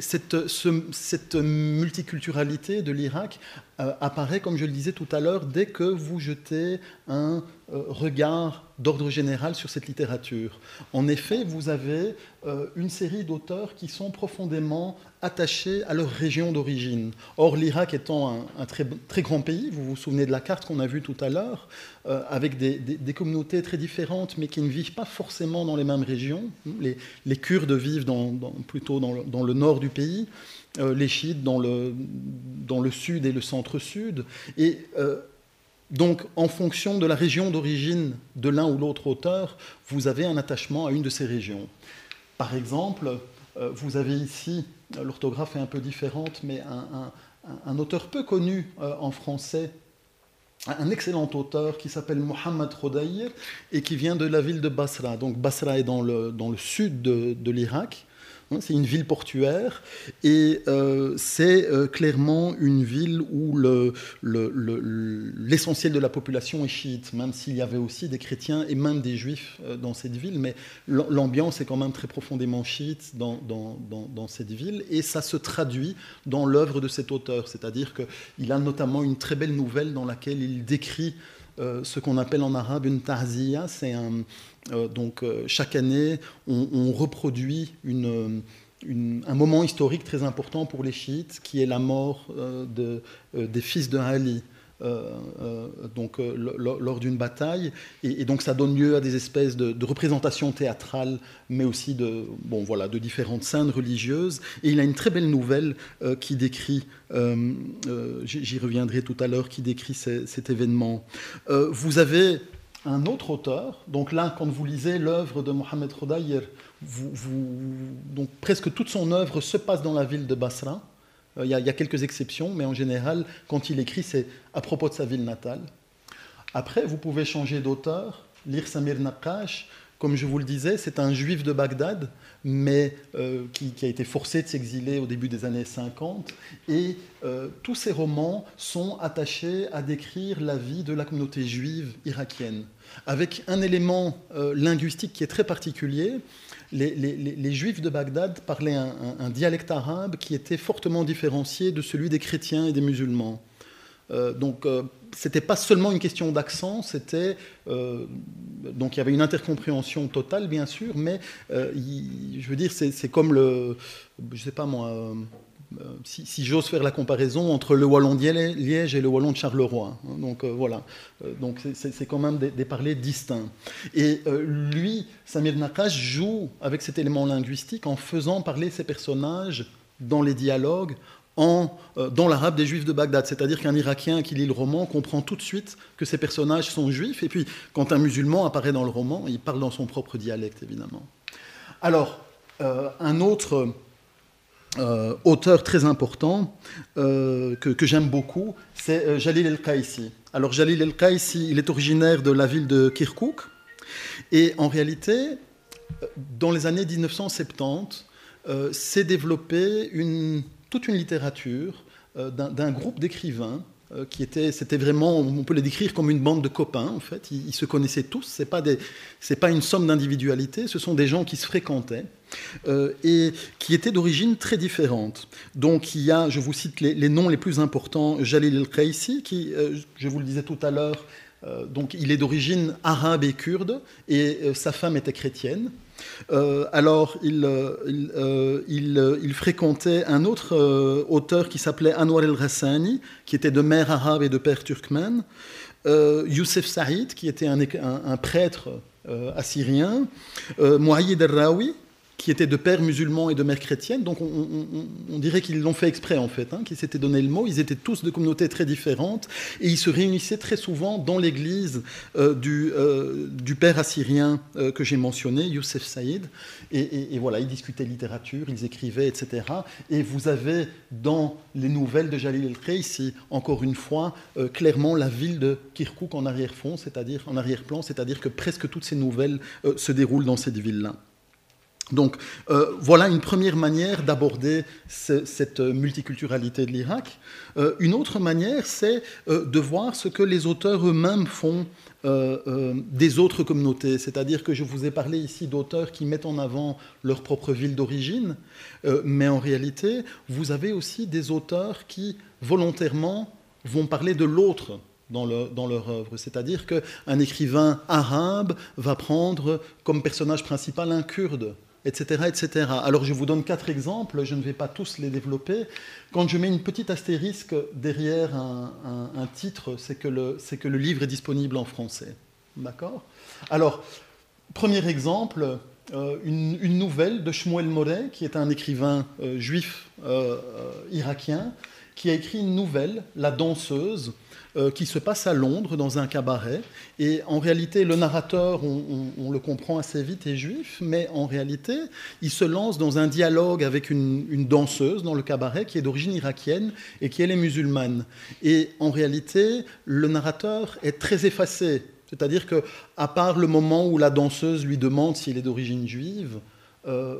Speaker 4: cette, multiculturalité de l'Irak euh, apparaît, comme je le disais tout à l'heure, dès que vous jetez un euh, regard d'ordre général sur cette littérature. En effet, vous avez une série d'auteurs qui sont profondément attachés à leur région d'origine. Or, l'Irak étant un, très, très, grand pays, vous vous souvenez de la carte qu'on a vue tout à l'heure, avec des, communautés très différentes, mais qui ne vivent pas forcément dans les mêmes régions. Les, les Kurdes vivent dans, plutôt dans le, dans le, nord du pays, les chiites dans le, dans le sud et le centre-sud. Et donc, en fonction de la région d'origine de l'un ou l'autre auteur, vous avez un attachement à une de ces régions. Par exemple, euh, vous avez ici, l'orthographe est un peu différente, mais un, auteur peu connu euh, en français, un excellent auteur qui s'appelle Mohamed Khodaïr et qui vient de la ville de Basra. Donc Basra est dans le sud de l'Irak. Hein, c'est une ville portuaire et euh, c'est euh, clairement une ville où l'essentiel de la population est chiite, même s'il y avait aussi des chrétiens et même des juifs euh, dans cette ville. Mais l'ambiance est quand même très profondément chiite dans, dans, cette ville et ça se traduit dans l'œuvre de cet auteur. C'est-à-dire qu'il a notamment une très belle nouvelle dans laquelle il décrit ce qu'on appelle en arabe une tarziya, c'est un, euh, donc euh, chaque année, on, reproduit un moment historique très important pour les chiites, qui est la mort euh, des fils de Ali. Donc lors d'une bataille et, donc ça donne lieu à des espèces de, représentations théâtrales mais aussi de bon voilà de différentes scènes religieuses et il a une très belle nouvelle qui décrit j'y reviendrai tout à l'heure qui décrit cet événement vous avez un autre auteur. Donc là, quand vous lisez l'œuvre de Mohamed Khodaïr, donc presque toute son œuvre se passe dans la ville de Basra. Euh, il y, a, quelques exceptions, mais en général, quand il écrit, c'est à propos de sa ville natale. Après, vous pouvez changer d'auteur, lire Samir Naqash. comme je vous le disais, c'est un juif de Bagdad, mais euh, qui, a été forcé de s'exiler au début des années 50. Et euh, tous ces romans sont attachés à décrire la vie de la communauté juive irakienne, avec un élément linguistique qui est très particulier. Les, juifs de Bagdad parlaient un, dialecte arabe qui était fortement différencié de celui des chrétiens et des musulmans. donc, c'était pas seulement une question d'accent, c'était euh, donc il y avait une intercompréhension totale bien sûr, mais euh, je veux dire c'est comme le, je sais pas moi, euh, si, j'ose faire la comparaison entre le wallon Liège et le wallon de Charleroi. Hein. donc voilà, donc c'est quand même des, parlers distincts. Et lui, Samir Nakash joue avec cet élément linguistique en faisant parler ses personnages dans les dialogues en, euh, dans l'arabe des juifs de Bagdad. C'est-à-dire qu'un Irakien qui lit le roman comprend tout de suite que ces personnages sont juifs. Et puis, quand un musulman apparaît dans le roman, il parle dans son propre dialecte, évidemment. Alors, euh, un autre euh, auteur très important que, que j'aime beaucoup, c'est Jalil El-Qaïsi. Alors, Jalil El-Qaïsi, il est originaire de la ville de Kirkuk. Et en réalité, dans les années 1970, s'est développée une toute une littérature euh, d'un groupe d'écrivains euh, qui était, c'était vraiment, on peut les décrire comme une bande de copains en fait. Ils, se connaissaient tous. C'est pas pas une somme d'individualité. Ce sont des gens qui se fréquentaient euh, et qui étaient d'origine très différente. Donc il y a, je vous cite les, noms les plus importants, Jalil El-Qaisi, qui, je vous le disais tout à l'heure, donc il est d'origine arabe et kurde et sa femme était chrétienne. Euh, alors, il, euh, euh, il, fréquentait un autre auteur qui s'appelait Anwar el-Ghassani, qui était de mère arabe et de père turkmène. Youssef Saïd, qui était un, prêtre assyrien. Mouayyid el-Rawi, qui étaient de père musulman et de mère chrétienne. Donc on, dirait qu'ils l'ont fait exprès en fait, hein, qu'ils s'étaient donné le mot. Ils étaient tous de communautés très différentes et ils se réunissaient très souvent dans l'église euh, du, euh, du, père assyrien euh, que j'ai mentionné, Youssef Saïd. Et, voilà, ils discutaient littérature, ils écrivaient, etc. Et vous avez dans les nouvelles de Jalil el ici, encore une fois, clairement la ville de Kirkuk en en arrière-plan, c'est-à-dire que presque toutes ces nouvelles se déroulent dans cette ville-là. Donc euh, voilà une première manière d'aborder cette multiculturalité de l'Irak. Euh, une autre manière, c'est euh, de voir ce que les auteurs eux-mêmes font des autres communautés. C'est-à-dire que je vous ai parlé ici d'auteurs qui mettent en avant leur propre ville d'origine, mais en réalité, vous avez aussi des auteurs qui volontairement vont parler de l'autre dans, dans, leur œuvre. C'est-à-dire qu'un écrivain arabe va prendre comme personnage principal un kurde etc.. Alors je vous donne quatre exemples, je ne vais pas tous les développer. Quand je mets une petite astérisque derrière un, titre, c'est que, le, que le livre est disponible en français. D'accord? Alors, premier exemple, euh, une, nouvelle de Shmuel Moreh, qui est un écrivain euh, juif euh, irakien, qui a écrit une nouvelle, La danseuse, euh, qui se passe à Londres dans un cabaret. Et en réalité, le narrateur, on, le comprend assez vite, est juif, mais en réalité, il se lance dans un dialogue avec une, danseuse dans le cabaret qui est d'origine irakienne et qui elle est musulmane. Et en réalité, le narrateur est très effacé. C'est-à-dire que, à part le moment où la danseuse lui demande s'il est d'origine juive, euh,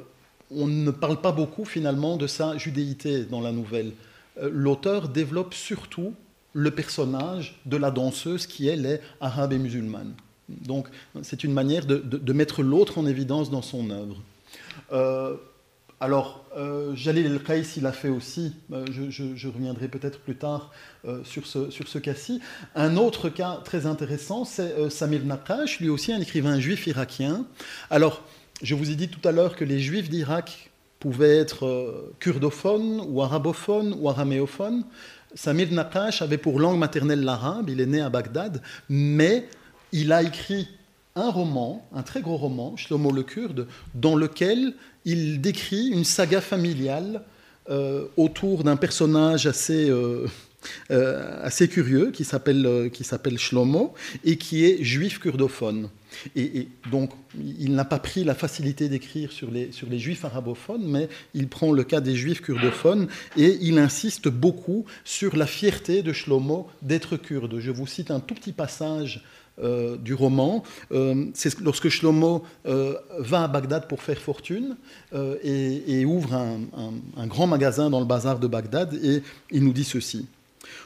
Speaker 4: on ne parle pas beaucoup finalement de sa judéité dans la nouvelle. Euh, l'auteur développe surtout le personnage de la danseuse qui, est arabe et musulmane. Donc, c'est une manière de, mettre l'autre en évidence dans son œuvre. Euh, alors, euh, Jalil El-Qais, il a fait aussi, euh, je, reviendrai peut-être plus tard sur ce, sur ce cas-ci. Un autre cas très intéressant, c'est Samir Naqash, lui aussi un écrivain juif irakien. Alors, je vous ai dit tout à l'heure que les juifs d'Irak pouvaient être kurdophones ou arabophones ou araméophones. Samir Naqash avait pour langue maternelle l'arabe, il est né à Bagdad, mais il a écrit un roman, un très gros roman, Shlomo le Kurde, dans lequel il décrit une saga familiale euh, autour d'un personnage assez, euh, euh, assez curieux qui s'appelle, qui s'appelle Shlomo et qui est juif kurdophone. Et, donc, il n'a pas pris la facilité d'écrire sur les, sur les juifs arabophones, mais il prend le cas des juifs kurdophones et il insiste beaucoup sur la fierté de Shlomo d'être kurde. Je vous cite un tout petit passage du roman. c'est lorsque Shlomo va à Bagdad pour faire fortune et, ouvre un, grand magasin dans le bazar de Bagdad et il nous dit ceci.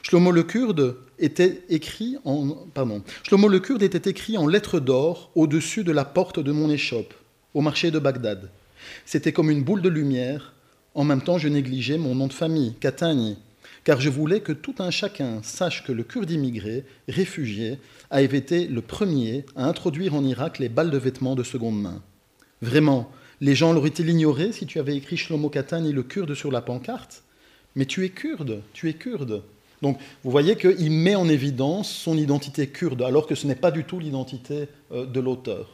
Speaker 4: Shlomo le Kurde était écrit en le Kurde était écrit en lettres d'or au-dessus de la porte de mon échoppe au marché de Bagdad. C'était comme une boule de lumière. En même temps, je négligeais mon nom de famille, Katani, car je voulais que tout un chacun sache que le Kurde immigré, réfugié, avait été le premier à introduire en Irak les balles de vêtements de seconde main. Vraiment, les gens l'auraient-ils ignoré si tu avais écrit Shlomo Katani le Kurde sur la pancarte? Mais tu es kurde, tu es kurde. Donc vous voyez qu'il met en évidence son identité kurde, alors que ce n'est pas du tout l'identité euh, de l'auteur.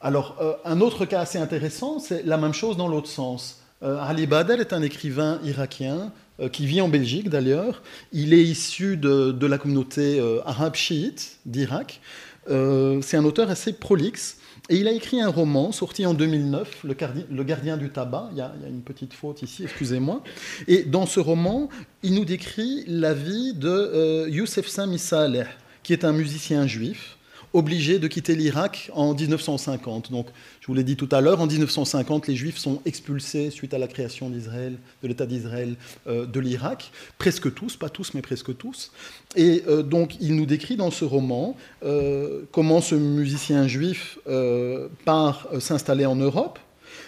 Speaker 4: Alors euh, un autre cas assez intéressant, c'est la même chose dans l'autre sens. Euh, Ali Badel est un écrivain irakien qui vit en Belgique d'ailleurs. Il est issu de, la communauté arabe chiite d'Irak. c'est un auteur assez prolixe. Et il a écrit un roman sorti en 2009, Le, gardien du tabac. Il y, a, une petite faute ici, excusez-moi. Et dans ce roman, il nous décrit la vie de euh, Youssef Sami Saleh, qui est un musicien juif obligé de quitter l'Irak en 1950. Donc, je vous l'ai dit tout à l'heure, en 1950, les Juifs sont expulsés suite à la création d'Israël, de l'État d'Israël, euh, de l'Irak. Presque tous, pas tous, mais presque tous. Et euh, donc, il nous décrit dans ce roman euh, comment ce musicien juif part s'installer en Europe.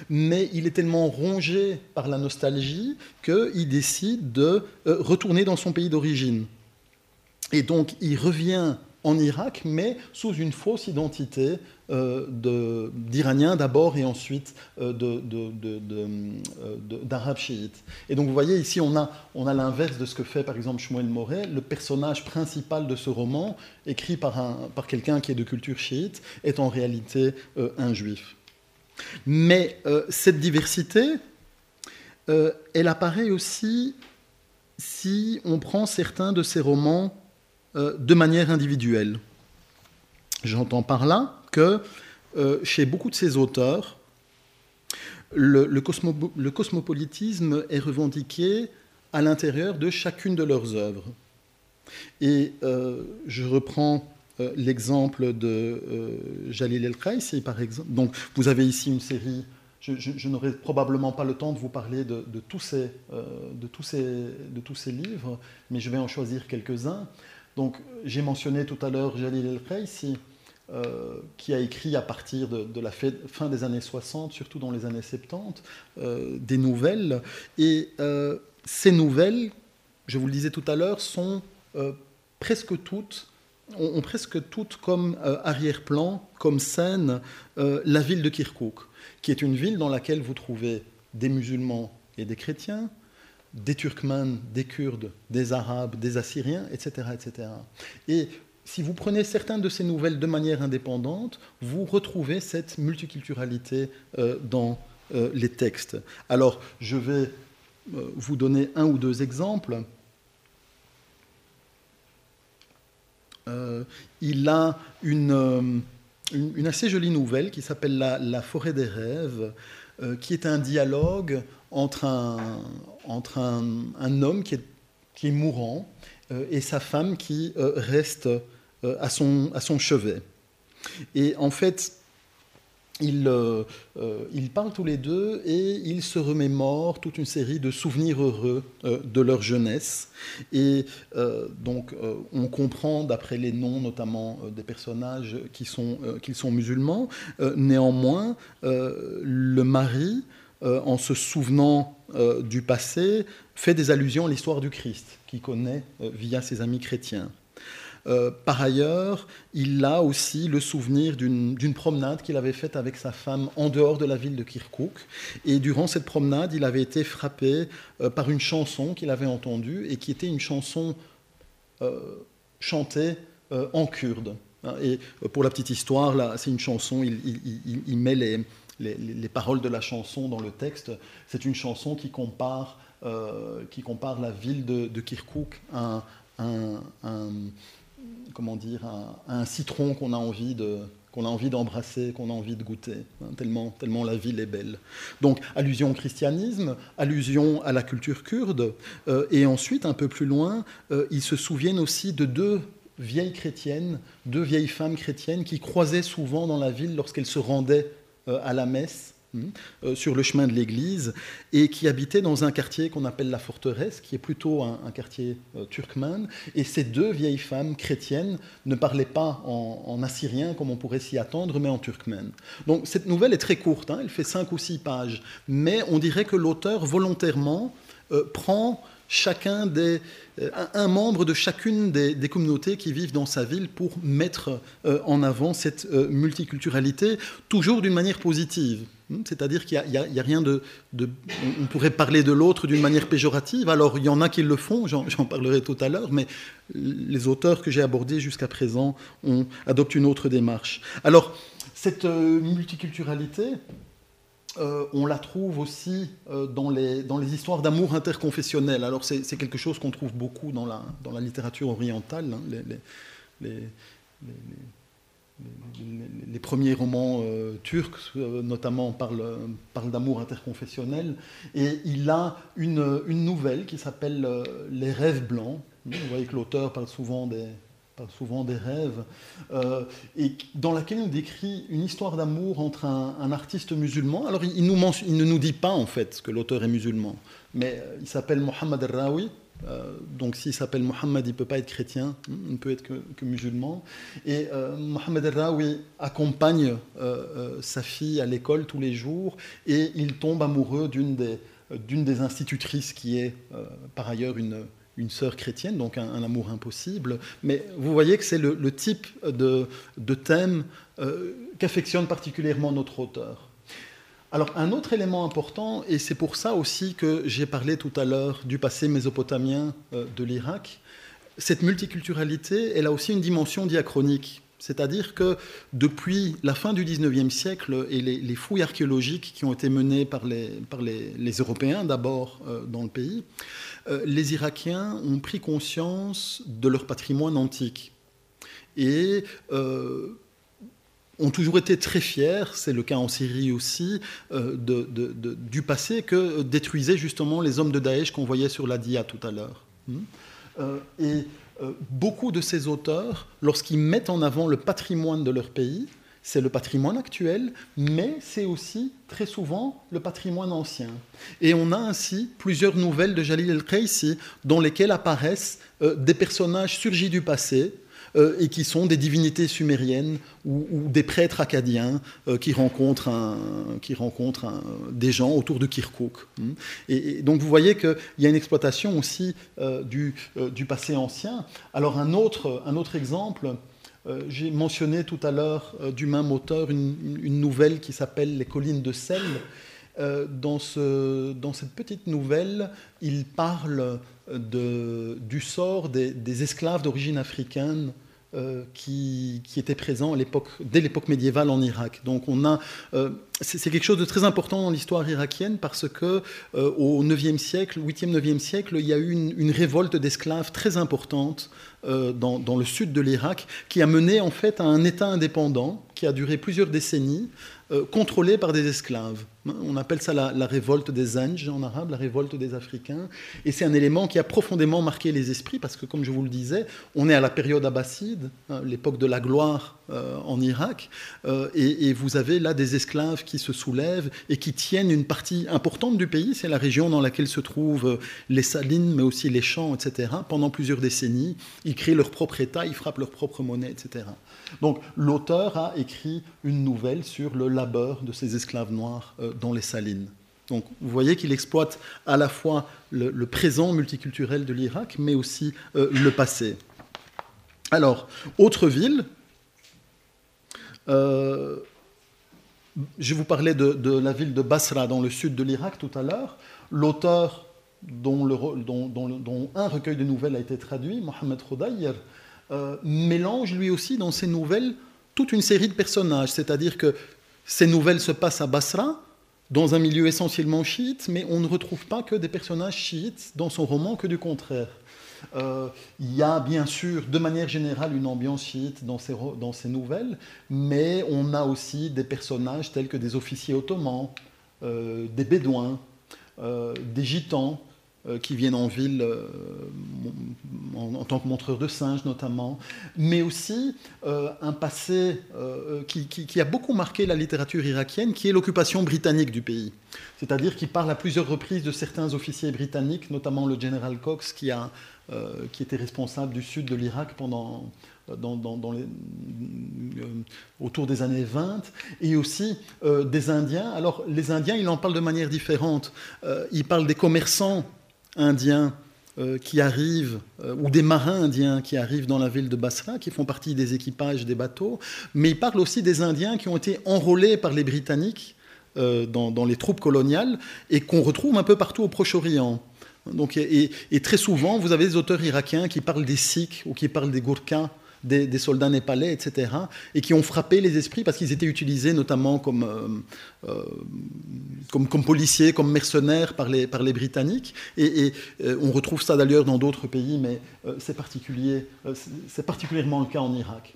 Speaker 4: Mais il est tellement rongé par la nostalgie qu'il décide de retourner dans son pays d'origine. Et donc, il revient en Irak, mais sous une fausse identité euh, d'Iraniens d'abord et ensuite euh, d'Arabes chiites. Et donc vous voyez ici, on a, l'inverse de ce que fait par exemple Shmuel Moret. Le personnage principal de ce roman, écrit par, un, par quelqu'un qui est de culture chiite, est en réalité euh, un juif. Mais cette diversité, elle apparaît aussi si on prend certains de ces romans euh, de manière individuelle. J'entends par là que euh, chez beaucoup de ces auteurs, le, cosmopolitisme est revendiqué à l'intérieur de chacune de leurs œuvres. Et euh, je reprends l'exemple de Jalil El-Khaïsi, par exemple. Donc, vous avez ici une série je, n'aurai probablement pas le temps de vous parler de, tous ces, livres, mais je vais en choisir quelques-uns. Donc, j'ai mentionné tout à l'heure Jalil El-Khaïsi, euh, qui a écrit à partir de, la fin des années 60, surtout dans les années 70, euh, des nouvelles. Et euh, ces nouvelles, je vous le disais tout à l'heure, sont presque toutes ont, presque toutes comme arrière-plan, comme scène, la ville de Kirkuk, qui est une ville dans laquelle vous trouvez des musulmans et des chrétiens, des Turkmènes, des Kurdes, des Arabes, des Assyriens, etc., etc. Et si vous prenez certaines de ces nouvelles de manière indépendante, vous retrouvez cette multiculturalité euh, dans euh, les textes. Alors, je vais euh, vous donner un ou deux exemples. il a une, une, assez jolie nouvelle qui s'appelle la, forêt des rêves, qui est un dialogue entre un, entre un, homme qui est, qui est mourant euh, et sa femme qui euh, reste euh, à, son, à son chevet. Et en fait, ils, ils, parlent tous les deux et ils se remémorent toute une série de souvenirs heureux de leur jeunesse. Et donc, on comprend, d'après les noms notamment des personnages, qui sont, qu'ils sont musulmans. néanmoins, le mari euh, en se souvenant euh, du passé, fait des allusions à l'histoire du Christ, qu'il connaît euh, via ses amis chrétiens. par ailleurs, il a aussi le souvenir d'une promenade qu'il avait faite avec sa femme en dehors de la ville de Kirkuk. Et durant cette promenade, il avait été frappé par une chanson qu'il avait entendue et qui était une chanson chantée en kurde. Et pour la petite histoire, c'est une chanson, il, il met les, les, paroles de la chanson dans le texte. C'est une chanson qui compare, euh, qui compare la ville de, Kirkuk à un, comment dire, un, citron qu'on a envie de qu'on a envie d'embrasser, qu'on a envie de goûter, hein, tellement, tellement la ville est belle. Donc, allusion au christianisme, allusion à la culture kurde, euh, et ensuite, un peu plus loin, euh, ils se souviennent aussi de deux vieilles chrétiennes, deux vieilles femmes chrétiennes qui croisaient souvent dans la ville lorsqu'elles se rendaient à la messe Hmm. Euh, sur le chemin de l'église et qui habitait dans un quartier qu'on appelle la forteresse, qui est plutôt un, quartier euh, turkmène. Et ces deux vieilles femmes chrétiennes ne parlaient pas en, assyrien comme on pourrait s'y attendre, mais en turkmène. Donc cette nouvelle est très courte, hein, elle fait cinq ou six pages, mais on dirait que l'auteur volontairement euh, prend chacun des, un membre de chacune des, communautés qui vivent dans sa ville pour mettre en avant cette multiculturalité, toujours d'une manière positive. Hmm, c'est-à-dire qu'il n'y a, rien de, On pourrait parler de l'autre d'une manière péjorative. Alors, il y en a qui le font, j'en parlerai tout à l'heure, mais les auteurs que j'ai abordés jusqu'à présent ont, adoptent une autre démarche. Alors, cette euh, multiculturalité, euh, on la trouve aussi euh, dans, les, dans les histoires d'amour interconfessionnel. Alors, c'est quelque chose qu'on trouve beaucoup dans la, dans la littérature orientale. Hein, les, les, premiers romans euh, turcs, notamment, parlent, parlent d'amour interconfessionnel. Et il a une, une nouvelle qui s'appelle Les rêves blancs. Vous voyez que l'auteur parle souvent des, souvent des rêves, et dans laquelle il décrit une histoire d'amour entre un, artiste musulman. Alors, il, nous ne nous dit pas, en fait, que l'auteur est musulman, mais il s'appelle Mohamed El-Rawi, euh, donc s'il s'appelle Mohammed, il ne peut pas être chrétien, hein, il ne peut être que, musulman. Et euh, Mohammed El-Rawi accompagne euh, sa fille à l'école tous les jours et il tombe amoureux d'une des, des institutrices qui est par ailleurs une, une sœur chrétienne, donc un, amour impossible. Mais vous voyez que c'est le, type de, thème qu'affectionne particulièrement notre auteur. Alors un autre élément important, et c'est pour ça aussi que j'ai parlé tout à l'heure du passé mésopotamien euh, de l'Irak, cette multiculturalité, elle a aussi une dimension diachronique. C'est-à-dire que depuis la fin du XIXe siècle et les, fouilles archéologiques qui ont été menées par les, Européens d'abord euh, dans le pays, euh, les Irakiens ont pris conscience de leur patrimoine antique. Et ont toujours été très fiers, c'est le cas en Syrie aussi, euh, du passé que détruisaient justement les hommes de Daesh qu'on voyait sur la Dia tout à l'heure. Hmm. Euh, euh, beaucoup de ces auteurs, lorsqu'ils mettent en avant le patrimoine de leur pays, c'est le patrimoine actuel, mais c'est aussi très souvent le patrimoine ancien. Et on a ainsi plusieurs nouvelles de Jalil el-Qaisi dans lesquelles apparaissent des personnages surgis du passé, euh, et qui sont des divinités sumériennes ou, des prêtres acadiens euh, qui rencontrent, qui rencontrent des gens autour de Kirkuk. Hmm. Et, donc vous voyez qu'il y a une exploitation aussi euh, du, du, passé ancien. Alors un autre, un autre exemple, j'ai mentionné tout à l'heure du même auteur une, une nouvelle qui s'appelle Les collines de sel. Dans, ce, dans, cette petite nouvelle, il parle du sort des, esclaves d'origine africaine euh, qui, étaient présents dès l'époque médiévale en Irak. Donc on a, euh, c'est quelque chose de très important dans l'histoire irakienne parce que euh, au 9e siècle, 8e, 9e siècle, il y a eu une, révolte d'esclaves très importante dans, dans, le sud de l'Irak qui a mené en fait à un État indépendant qui a duré plusieurs décennies euh, contrôlés par des esclaves. On appelle ça la, révolte des Anges en arabe, la révolte des Africains. Et c'est un élément qui a profondément marqué les esprits parce que, comme je vous le disais, on est à la période abbasside, hein, l'époque de la gloire euh, en Irak, euh, et, vous avez là des esclaves qui se soulèvent et qui tiennent une partie importante du pays. C'est la région dans laquelle se trouvent les salines, mais aussi les champs, etc. Pendant plusieurs décennies, ils créent leur propre État, ils frappent leur propre monnaie, etc. Donc l'auteur a écrit une nouvelle sur le labeur de ces esclaves noirs euh, dans les salines. Donc vous voyez qu'il exploite à la fois le, présent multiculturel de l'Irak, mais aussi euh, le passé. Alors, autre ville, euh, je vous parlais de, la ville de Basra dans le sud de l'Irak tout à l'heure. L'auteur dont, un recueil de nouvelles a été traduit, Mohamed Khodayer, mélange lui aussi dans ses nouvelles toute une série de personnages. C'est-à-dire que ces nouvelles se passent à Basra, dans un milieu essentiellement chiite, mais on ne retrouve pas que des personnages chiites dans son roman, que du contraire. Euh, il y a bien sûr, de manière générale, une ambiance chiite dans ces, nouvelles, mais on a aussi des personnages tels que des officiers ottomans, euh, des bédouins, des gitans, euh, qui viennent en ville euh, en, tant que montreurs de singes notamment, mais aussi euh, un passé qui, a beaucoup marqué la littérature irakienne, qui est l'occupation britannique du pays. C'est-à-dire qu'il parle à plusieurs reprises de certains officiers britanniques, notamment le général Cox, qui, a, qui était responsable du sud de l'Irak pendant, dans, autour des années 20, et aussi des Indiens. Alors les Indiens, il en parle de manière différente. il parle des commerçants indiens euh, qui arrivent, euh, ou des marins indiens qui arrivent dans la ville de Basra, qui font partie des équipages des bateaux, mais il parle aussi des Indiens qui ont été enrôlés par les Britanniques euh, dans, les troupes coloniales et qu'on retrouve un peu partout au Proche-Orient. Donc, et, très souvent, vous avez des auteurs irakiens qui parlent des Sikhs ou qui parlent des Gurkhas des, soldats népalais, etc., et qui ont frappé les esprits parce qu'ils étaient utilisés notamment comme, euh, euh, comme, policiers, comme mercenaires par les, par les Britanniques. Et, euh, on retrouve ça d'ailleurs dans d'autres pays, mais c'est particulier, c'est particulièrement le cas en Irak.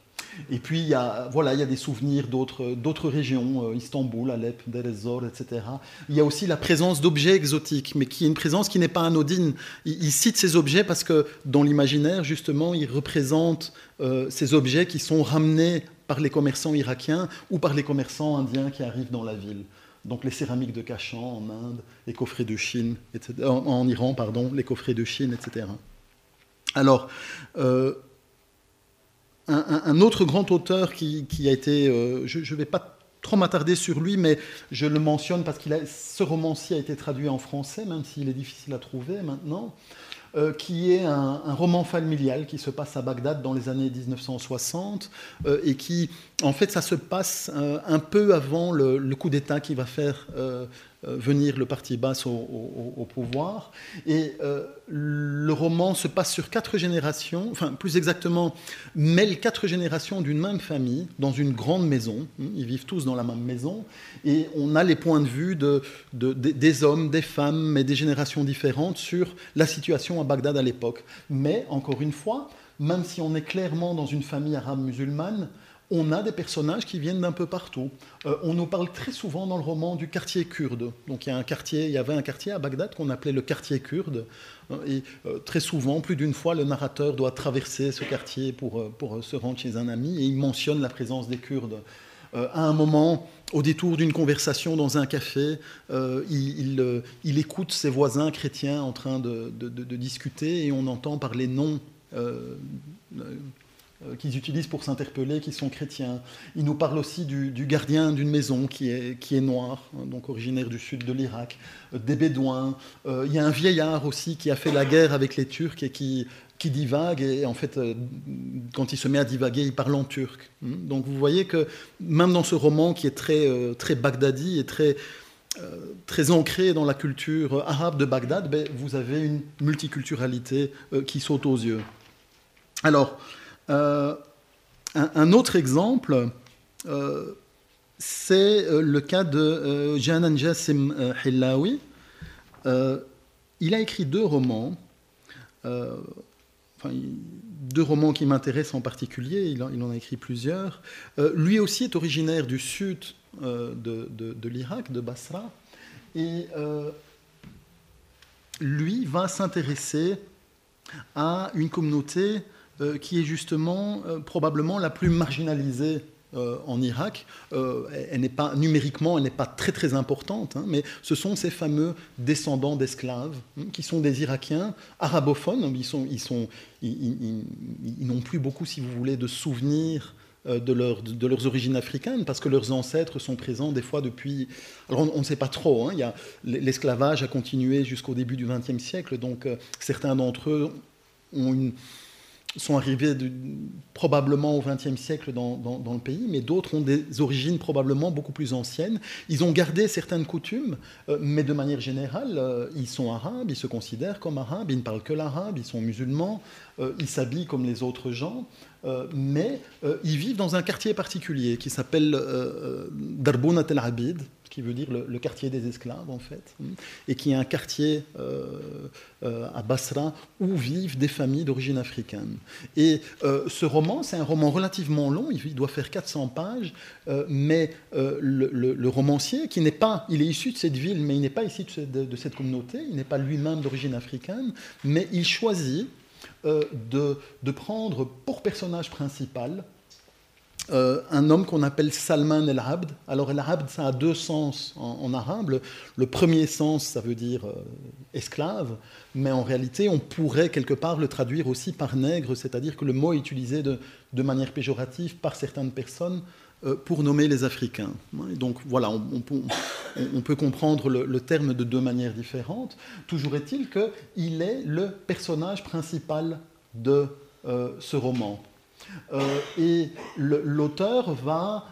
Speaker 4: Et puis, il y a, voilà, il y a des souvenirs d'autres régions, Istanbul, Alep, Deir ez-Zor, etc. Il y a aussi la présence d'objets exotiques, mais qui est une présence qui n'est pas anodine. Il, cite ces objets parce que dans l'imaginaire, justement, il représente euh, ces objets qui sont ramenés par les commerçants irakiens ou par les commerçants indiens qui arrivent dans la ville. Donc les céramiques de Cachan en Inde, les coffrets de Chine, etc., en, Iran, pardon, les coffrets de Chine, etc. Alors, euh, un, autre grand auteur qui, a été, euh, je ne vais pas trop m'attarder sur lui, mais je le mentionne parce que ce roman-ci a été traduit en français, même s'il est difficile à trouver maintenant, euh, qui est un, roman familial qui se passe à Bagdad dans les années 1960 euh, et qui, en fait, ça se passe un peu avant le, coup d'État qui va faire euh, venir le parti basse au, pouvoir. Et euh, le roman se passe sur quatre générations, enfin plus exactement, mêle quatre générations d'une même famille dans une grande maison. Hein, ils vivent tous dans la même maison. Et on a les points de vue de, des hommes, des femmes, mais des générations différentes sur la situation à Bagdad à l'époque. Mais, encore une fois, même si on est clairement dans une famille arabe musulmane, on a des personnages qui viennent d'un peu partout. Euh, on nous parle très souvent dans le roman du quartier kurde. Donc il y, a un quartier, il y avait un quartier à Bagdad qu'on appelait le quartier kurde. Euh, et euh, très souvent, plus d'une fois, le narrateur doit traverser ce quartier pour, pour se rendre chez un ami et il mentionne la présence des Kurdes. à un moment, au détour d'une conversation dans un café, il, écoute ses voisins chrétiens en train de, discuter et on entend par les noms euh, qu'ils utilisent pour s'interpeller, qui sont chrétiens. Il nous parle aussi du, gardien d'une maison qui est, qui est noir, hein, donc originaire du sud de l'Irak, euh, des Bédouins. Euh, il y a un vieillard aussi qui a fait la guerre avec les Turcs et qui, divague, et en fait, quand il se met à divaguer, il parle en turc. Hein. Donc vous voyez que même dans ce roman qui est très, très bagdadi et très, très ancré dans la culture arabe de Bagdad, ben, vous avez une multiculturalité qui saute aux yeux. Alors, euh, un, autre exemple, euh, c'est euh, le cas de Janan Jassim Hillawi. il a écrit deux romans, deux romans qui m'intéressent en particulier, il en, a écrit plusieurs. lui aussi est originaire du sud de, de l'Irak, de Basra, et lui va s'intéresser à une communauté euh, qui est justement euh, probablement la plus marginalisée euh, en Irak. elle n'est pas numériquement, elle n'est pas très très importante, hein, mais ce sont ces fameux descendants d'esclaves hein, qui sont des Irakiens arabophones. Ils sont, ils sont, ils, n'ont plus beaucoup, si vous voulez, de souvenirs de, leur, de, leurs origines africaines, parce que leurs ancêtres sont présents des fois depuis... Alors on ne sait pas trop, hein, l'esclavage a continué jusqu'au début du XXe siècle, donc certains d'entre eux ont une, sont arrivés probablement au XXe siècle dans, le pays, mais d'autres ont des origines probablement beaucoup plus anciennes. Ils ont gardé certaines coutumes, euh, mais de manière générale, euh, ils sont arabes, ils se considèrent comme arabes, ils ne parlent que l'arabe, ils sont musulmans, euh, ils s'habillent comme les autres gens, mais ils vivent dans un quartier particulier qui s'appelle Darbounat el Abid, qui veut dire le, quartier des esclaves en fait, hein, et qui est un quartier à Basra où vivent des familles d'origine africaine. Et ce roman, c'est un roman relativement long, il doit faire 400 pages, mais le, romancier, qui n'est pas, il est issu de cette ville, mais il n'est pas issu de, de cette communauté, il n'est pas lui-même d'origine africaine, mais il choisit euh, de, prendre pour personnage principal euh, un homme qu'on appelle Salman el-Abd. Alors el-Abd, ça a deux sens en, arabe. Le, premier sens, ça veut dire euh, esclave, mais en réalité, on pourrait quelque part le traduire aussi par nègre, c'est-à-dire que le mot est utilisé de, manière péjorative par certaines personnes euh, pour nommer les Africains. donc voilà, on, peut comprendre le, terme de deux manières différentes. Toujours est-il qu'il est le personnage principal de ce roman. Euh, et l'auteur va,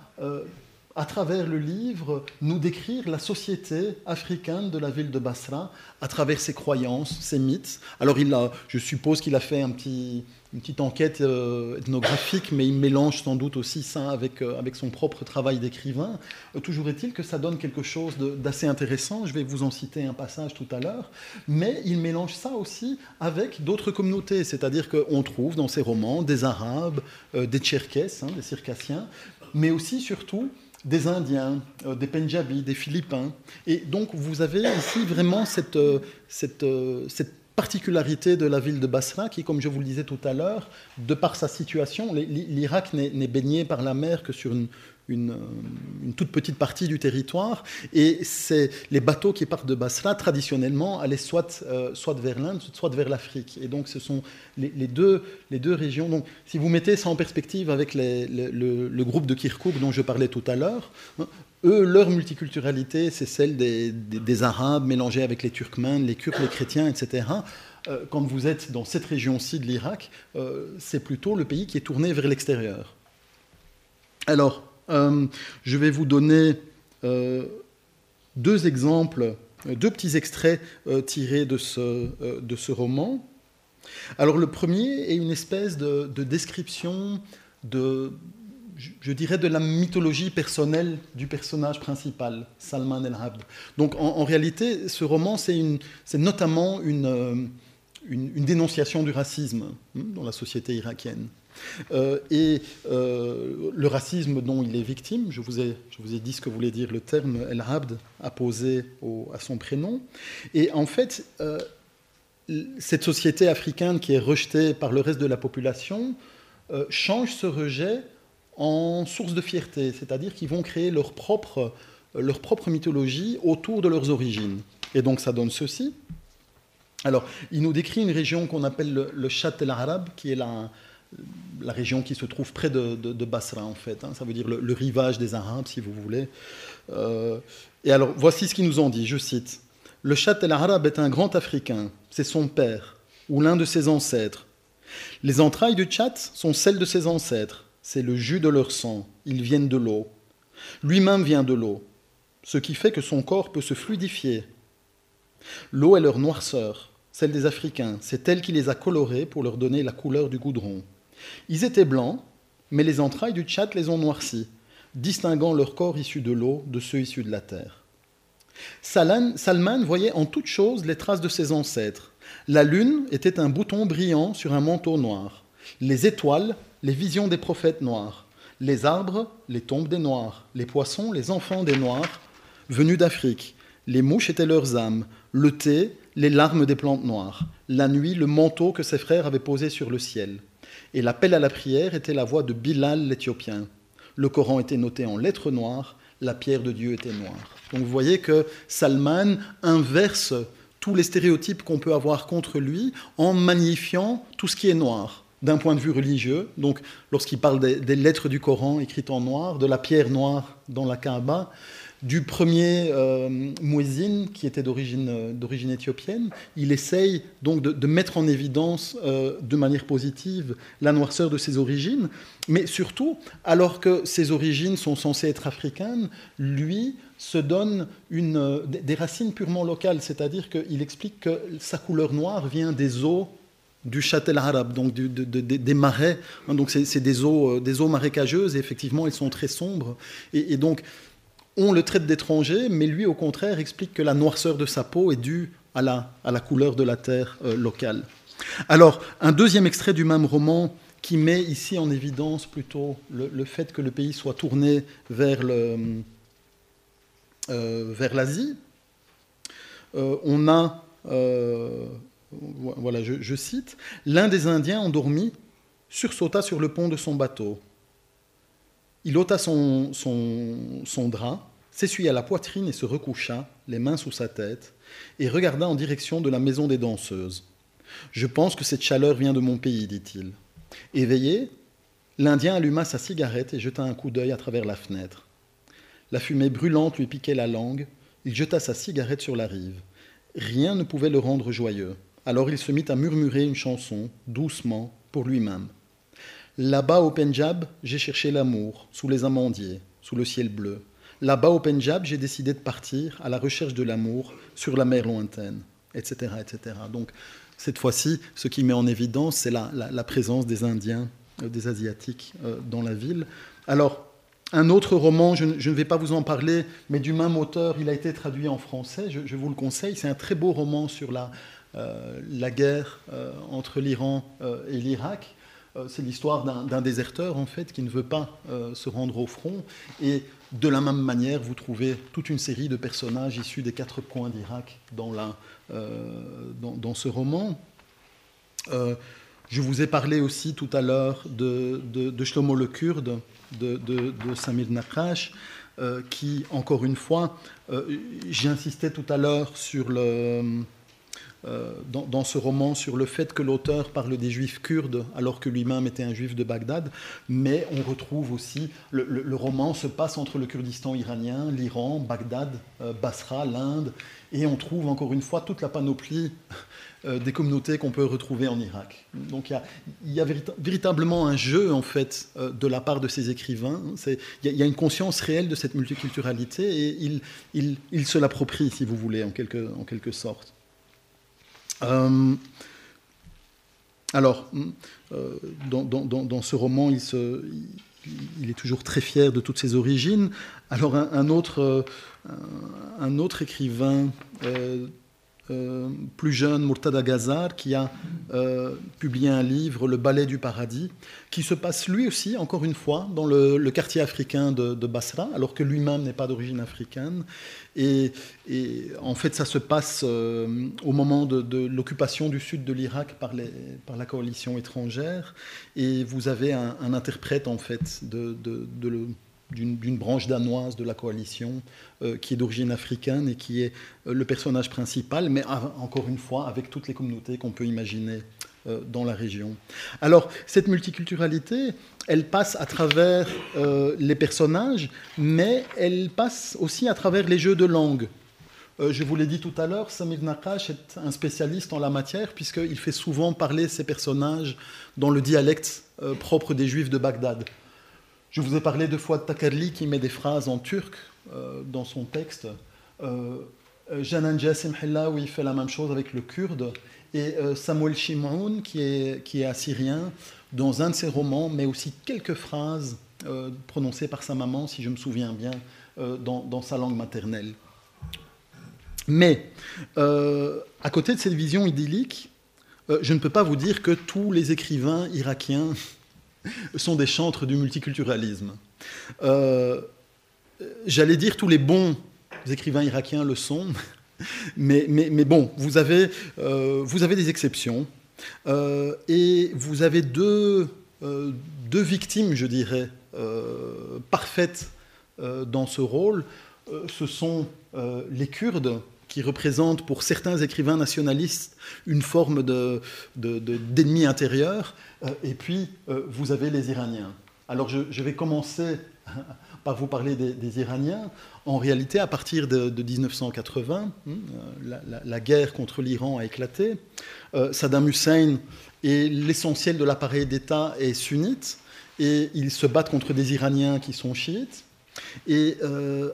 Speaker 4: à travers le livre, nous décrire la société africaine de la ville de Basra à travers ses croyances, ses mythes. Alors il a, je suppose qu'il a fait un petit une petite enquête euh, ethnographique, mais il mélange sans doute aussi ça avec, euh, avec son propre travail d'écrivain. Euh, toujours est-il que ça donne quelque chose d'assez intéressant. Je vais vous en citer un passage tout à l'heure. Mais il mélange ça aussi avec d'autres communautés, c'est-à-dire qu'on trouve dans ses romans des Arabes, des Tcherkesses, hein, des Circassiens, mais aussi surtout des Indiens, des Pendjabis, des Philippins. Et donc vous avez ici vraiment cette, cette particularité de la ville de Basra, qui, comme je vous le disais tout à l'heure, de par sa situation, l'Irak n'est baigné par la mer que sur une, une, toute petite partie du territoire. Et c'est les bateaux qui partent de Basra, traditionnellement, allaient soit, euh, soit vers l'Inde, soit vers l'Afrique. Et donc, ce sont les, deux, les deux régions. Donc, si vous mettez ça en perspective avec le, groupe de Kirkuk dont je parlais tout à l'heure, hein, eux, leur multiculturalité, c'est celle des, Arabes mélangés avec les Turkmènes, les Kurdes, les chrétiens, etc. Euh, quand vous êtes dans cette région-ci de l'Irak, euh, c'est plutôt le pays qui est tourné vers l'extérieur. Alors, euh, je vais vous donner deux exemples, deux petits extraits tirés de ce, de ce, roman. Alors, le premier est une espèce de, de description de je dirais, de la mythologie personnelle du personnage principal, Salman el-Abd. Donc en, réalité, ce roman, c'est notamment euh, une, une, dénonciation du racisme hein, dans la société irakienne. Euh, et euh, le racisme dont il est victime, je vous ai, je vous ai dit ce que voulait dire le terme El-Abd apposé au, à son prénom. Et en fait, cette société africaine qui est rejetée par le reste de la population change ce rejet en source de fierté, c'est-à-dire qu'ils vont créer leur propre, leur propre mythologie autour de leurs origines. Et donc ça donne ceci. Alors, il nous décrit une région qu'on appelle le, le Chat el Arab, qui est la, la région qui se trouve près de, Basra, en fait. Hein. Ça veut dire le, rivage des Arabes, si vous voulez. Euh, et alors, voici ce qu'ils nous ont dit, je cite. Le Chat el Arab est un grand Africain, c'est son père, ou l'un de ses ancêtres. Les entrailles du Tchad sont celles de ses ancêtres c'est le jus de leur sang, ils viennent de l'eau. Lui-même vient de l'eau, ce qui fait que son corps peut se fluidifier. L'eau est leur noirceur, celle des Africains, c'est elle qui les a colorés pour leur donner la couleur du goudron. Ils étaient blancs, mais les entrailles du Tchad les ont noircis, distinguant leur corps issu de l'eau de ceux issus de la terre. Salman voyait en toute chose les traces de ses ancêtres. La lune était un bouton brillant sur un manteau noir. Les étoiles les visions des prophètes noirs, les arbres, les tombes des noirs, les poissons, les enfants des noirs, venus d'Afrique, les mouches étaient leurs âmes, le thé, les larmes des plantes noires, la nuit, le manteau que ses frères avaient posé sur le ciel. Et l'appel à la prière était la voix de Bilal l'Éthiopien. Le Coran était noté en lettres noires, la pierre de Dieu était noire. Donc vous voyez que Salman inverse tous les stéréotypes qu'on peut avoir contre lui en magnifiant tout ce qui est noir d'un point de vue religieux. Donc, lorsqu'il parle des, lettres du Coran écrites en noir, de la pierre noire dans la Kaaba, du premier euh, qui était euh, d'origine éthiopienne, il essaye donc de, mettre en évidence euh, de manière positive la noirceur de ses origines, mais surtout, alors que ses origines sont censées être africaines, lui se donne une, euh, des racines purement locales, c'est-à-dire qu'il explique que sa couleur noire vient des eaux du châtel arabe, donc des marais. Donc c'est des eaux, des eaux marécageuses et effectivement elles sont très sombres. Et, donc on le traite d'étranger, mais lui, au contraire, explique que la noirceur de sa peau est due à la, couleur de la terre euh, locale. Alors, un deuxième extrait du même roman qui met ici en évidence plutôt le, fait que le pays soit tourné vers, euh, l'Asie. Euh, on a, voilà, je, cite, l'un des Indiens endormis sursauta sur le pont de son bateau. Il ôta son, drap, s'essuya la poitrine et se recoucha, les mains sous sa tête, et regarda en direction de la maison des danseuses. Je pense que cette chaleur vient de mon pays, dit-il. Éveillé, l'Indien alluma sa cigarette et jeta un coup d'œil à travers la fenêtre. La fumée brûlante lui piquait la langue. Il jeta sa cigarette sur la rive. Rien ne pouvait le rendre joyeux. Alors il se mit à murmurer une chanson, doucement, pour lui-même. Là-bas au Pendjab, j'ai cherché l'amour, sous les amandiers, sous le ciel bleu. Là-bas au Pendjab, j'ai décidé de partir à la recherche de l'amour sur la mer lointaine, etc. etc. Donc, cette fois-ci, ce qui met en évidence, c'est la, présence des Indiens, euh, des Asiatiques euh, dans la ville. Alors, un autre roman, je, ne vais pas vous en parler, mais du même auteur, il a été traduit en français, je, vous le conseille. C'est un très beau roman sur la, euh, la guerre entre l'Iran et l'Irak. Euh, c'est l'histoire d'un déserteur en fait qui ne veut pas euh, se rendre au front. Et de la même manière, vous trouvez toute une série de personnages issus des quatre coins d'Irak dans, euh, dans, ce roman. je vous ai parlé aussi tout à l'heure de, de, Shlomo le Kurde, de, de, Samir Nakash, qui, encore une fois, j'insistais tout à l'heure sur le euh, dans, ce roman sur le fait que l'auteur parle des juifs kurdes alors que lui-même était un juif de Bagdad, mais on retrouve aussi, le, roman se passe entre le Kurdistan iranien, l'Iran, Bagdad, euh, Basra, l'Inde, et on trouve encore une fois toute la panoplie euh, des communautés qu'on peut retrouver en Irak. Donc il y a, véritablement un jeu en fait de la part de ces écrivains. Il y, a une conscience réelle de cette multiculturalité et ils il, se l'approprient, si vous voulez, en quelque sorte. Euh, alors, euh, dans, ce roman, il, est toujours très fier de toutes ses origines. Alors, un, euh, un autre, écrivain euh, plus jeune, Murtada Gazar, qui a euh, publié un livre, Le ballet du paradis, qui se passe lui aussi, encore une fois, dans le, quartier africain de, Basra, alors que lui-même n'est pas d'origine africaine. Et, en fait, ça se passe euh, au moment de, l'occupation du sud de l'Irak par, la coalition étrangère. Et vous avez un, interprète, en fait, de, de, d'une branche danoise de la coalition euh, qui est d'origine africaine et qui est euh, le personnage principal, mais encore une fois avec toutes les communautés qu'on peut imaginer euh, dans la région. Alors cette multiculturalité, elle passe à travers les personnages, mais elle passe aussi à travers les jeux de langue. je vous l'ai dit tout à l'heure, Samir Nakash est un spécialiste en la matière puisqu'il fait souvent parler ses personnages dans le dialecte propre des Juifs de Bagdad. Je vous ai parlé deux fois de Takarli qui met des phrases en turc euh, dans son texte. Euh, euh Janan Jassim il fait la même chose avec le kurde. Et euh, Samuel Shimoun, qui est, qui est assyrien, dans un de ses romans, mais aussi quelques phrases prononcées par sa maman, si je me souviens bien, dans, dans, sa langue maternelle. Mais, à côté de cette vision idyllique, je ne peux pas vous dire que tous les écrivains irakiens sont des chantres du multiculturalisme. Euh, j'allais dire tous les bons écrivains irakiens le sont, mais, mais, mais bon, vous avez, euh, des exceptions. Euh, et vous avez deux, deux victimes, je dirais, parfaites dans ce rôle. ce sont les Kurdes, qui représente pour certains écrivains nationalistes une forme d'ennemi de, intérieur, euh, et puis euh, vous avez les Iraniens. Alors je, vais commencer par vous parler des, Iraniens. En réalité, à partir de, 1980, hein, euh, la, guerre contre l'Iran a éclaté. Saddam Hussein et l'essentiel de l'appareil d'État est sunnite, et ils se battent contre des Iraniens qui sont chiites. Et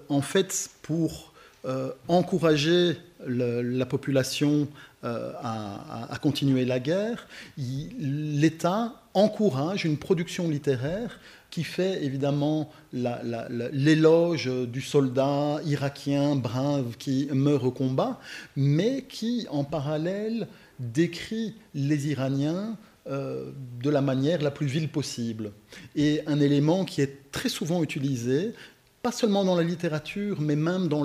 Speaker 4: en fait, pour euh, encourager la population euh, à, continuer la guerre, l'État encourage une production littéraire qui fait évidemment l'éloge du soldat irakien brave qui meurt au combat, mais qui en parallèle décrit les Iraniens euh, de la manière la plus vile possible. Et un élément qui est très souvent utilisé, pas seulement dans la littérature, mais même dans,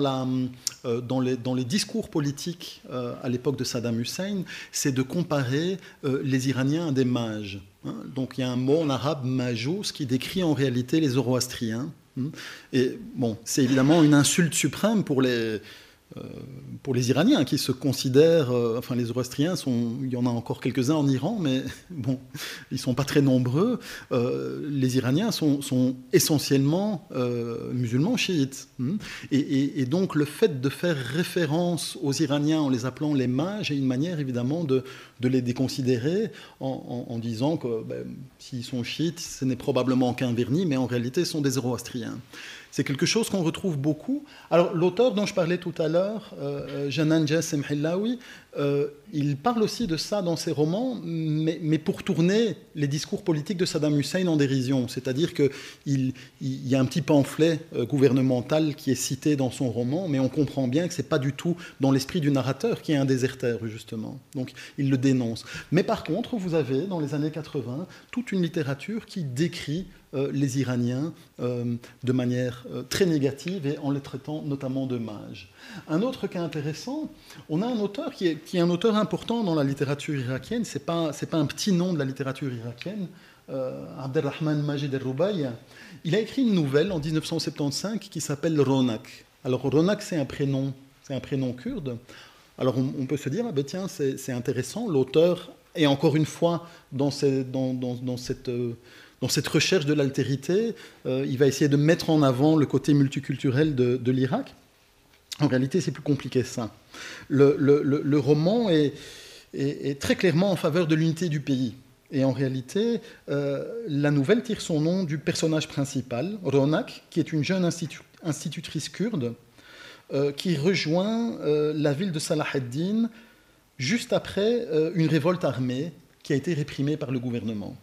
Speaker 4: euh, les, discours politiques euh, à l'époque de Saddam Hussein, c'est de comparer les Iraniens à des mages. Hein. Donc il y a un mot en arabe, majous, qui décrit en réalité les Zoroastriens. Hein. Et bon, c'est évidemment une insulte suprême pour les, euh, pour les Iraniens qui se considèrent, euh, enfin les Zoroastriens, sont, il y en a encore quelques-uns en Iran, mais bon, ils ne sont pas très nombreux. Euh, les Iraniens sont, essentiellement musulmans chiites. Hmm. Et, donc le fait de faire référence aux Iraniens en les appelant les mages est une manière évidemment de, de les déconsidérer en, disant que ben, s'ils sont chiites, ce n'est probablement qu'un vernis, mais en réalité ce sont des Zoroastriens. C'est quelque chose qu'on retrouve beaucoup. Alors l'auteur dont je parlais tout à l'heure, euh, euh Janan euh, il parle aussi de ça dans ses romans, mais, pour tourner les discours politiques de Saddam Hussein en dérision. C'est-à-dire qu'il il y a un petit pamphlet euh, gouvernemental qui est cité dans son roman, mais on comprend bien que ce n'est pas du tout dans l'esprit du narrateur qui est un déserteur, justement. Donc il le dénonce. Mais par contre, vous avez, dans les années 80, toute une littérature qui décrit les Iraniens euh, de manière euh, très négative et en les traitant notamment de mages. Un autre cas intéressant, on a un auteur qui est, un auteur important dans la littérature irakienne, ce n'est pas, pas un petit nom de la littérature irakienne, Abdelrahman Majid el Il a écrit une nouvelle en 1975 qui s'appelle Ronak. Alors Ronak, c'est un prénom, c'est un prénom kurde. Alors on, peut se dire, ah ben tiens, c'est intéressant, l'auteur est encore une fois dans cette dans cette recherche de l'altérité, euh, il va essayer de mettre en avant le côté multiculturel de, l'Irak. En réalité, c'est plus compliqué que ça. Le, roman est, très clairement en faveur de l'unité du pays. Et en réalité, euh, la nouvelle tire son nom du personnage principal, Ronak, qui est une jeune institutrice kurde euh, qui rejoint la ville de Salah ad-Din juste après une révolte armée qui a été réprimée par le gouvernement.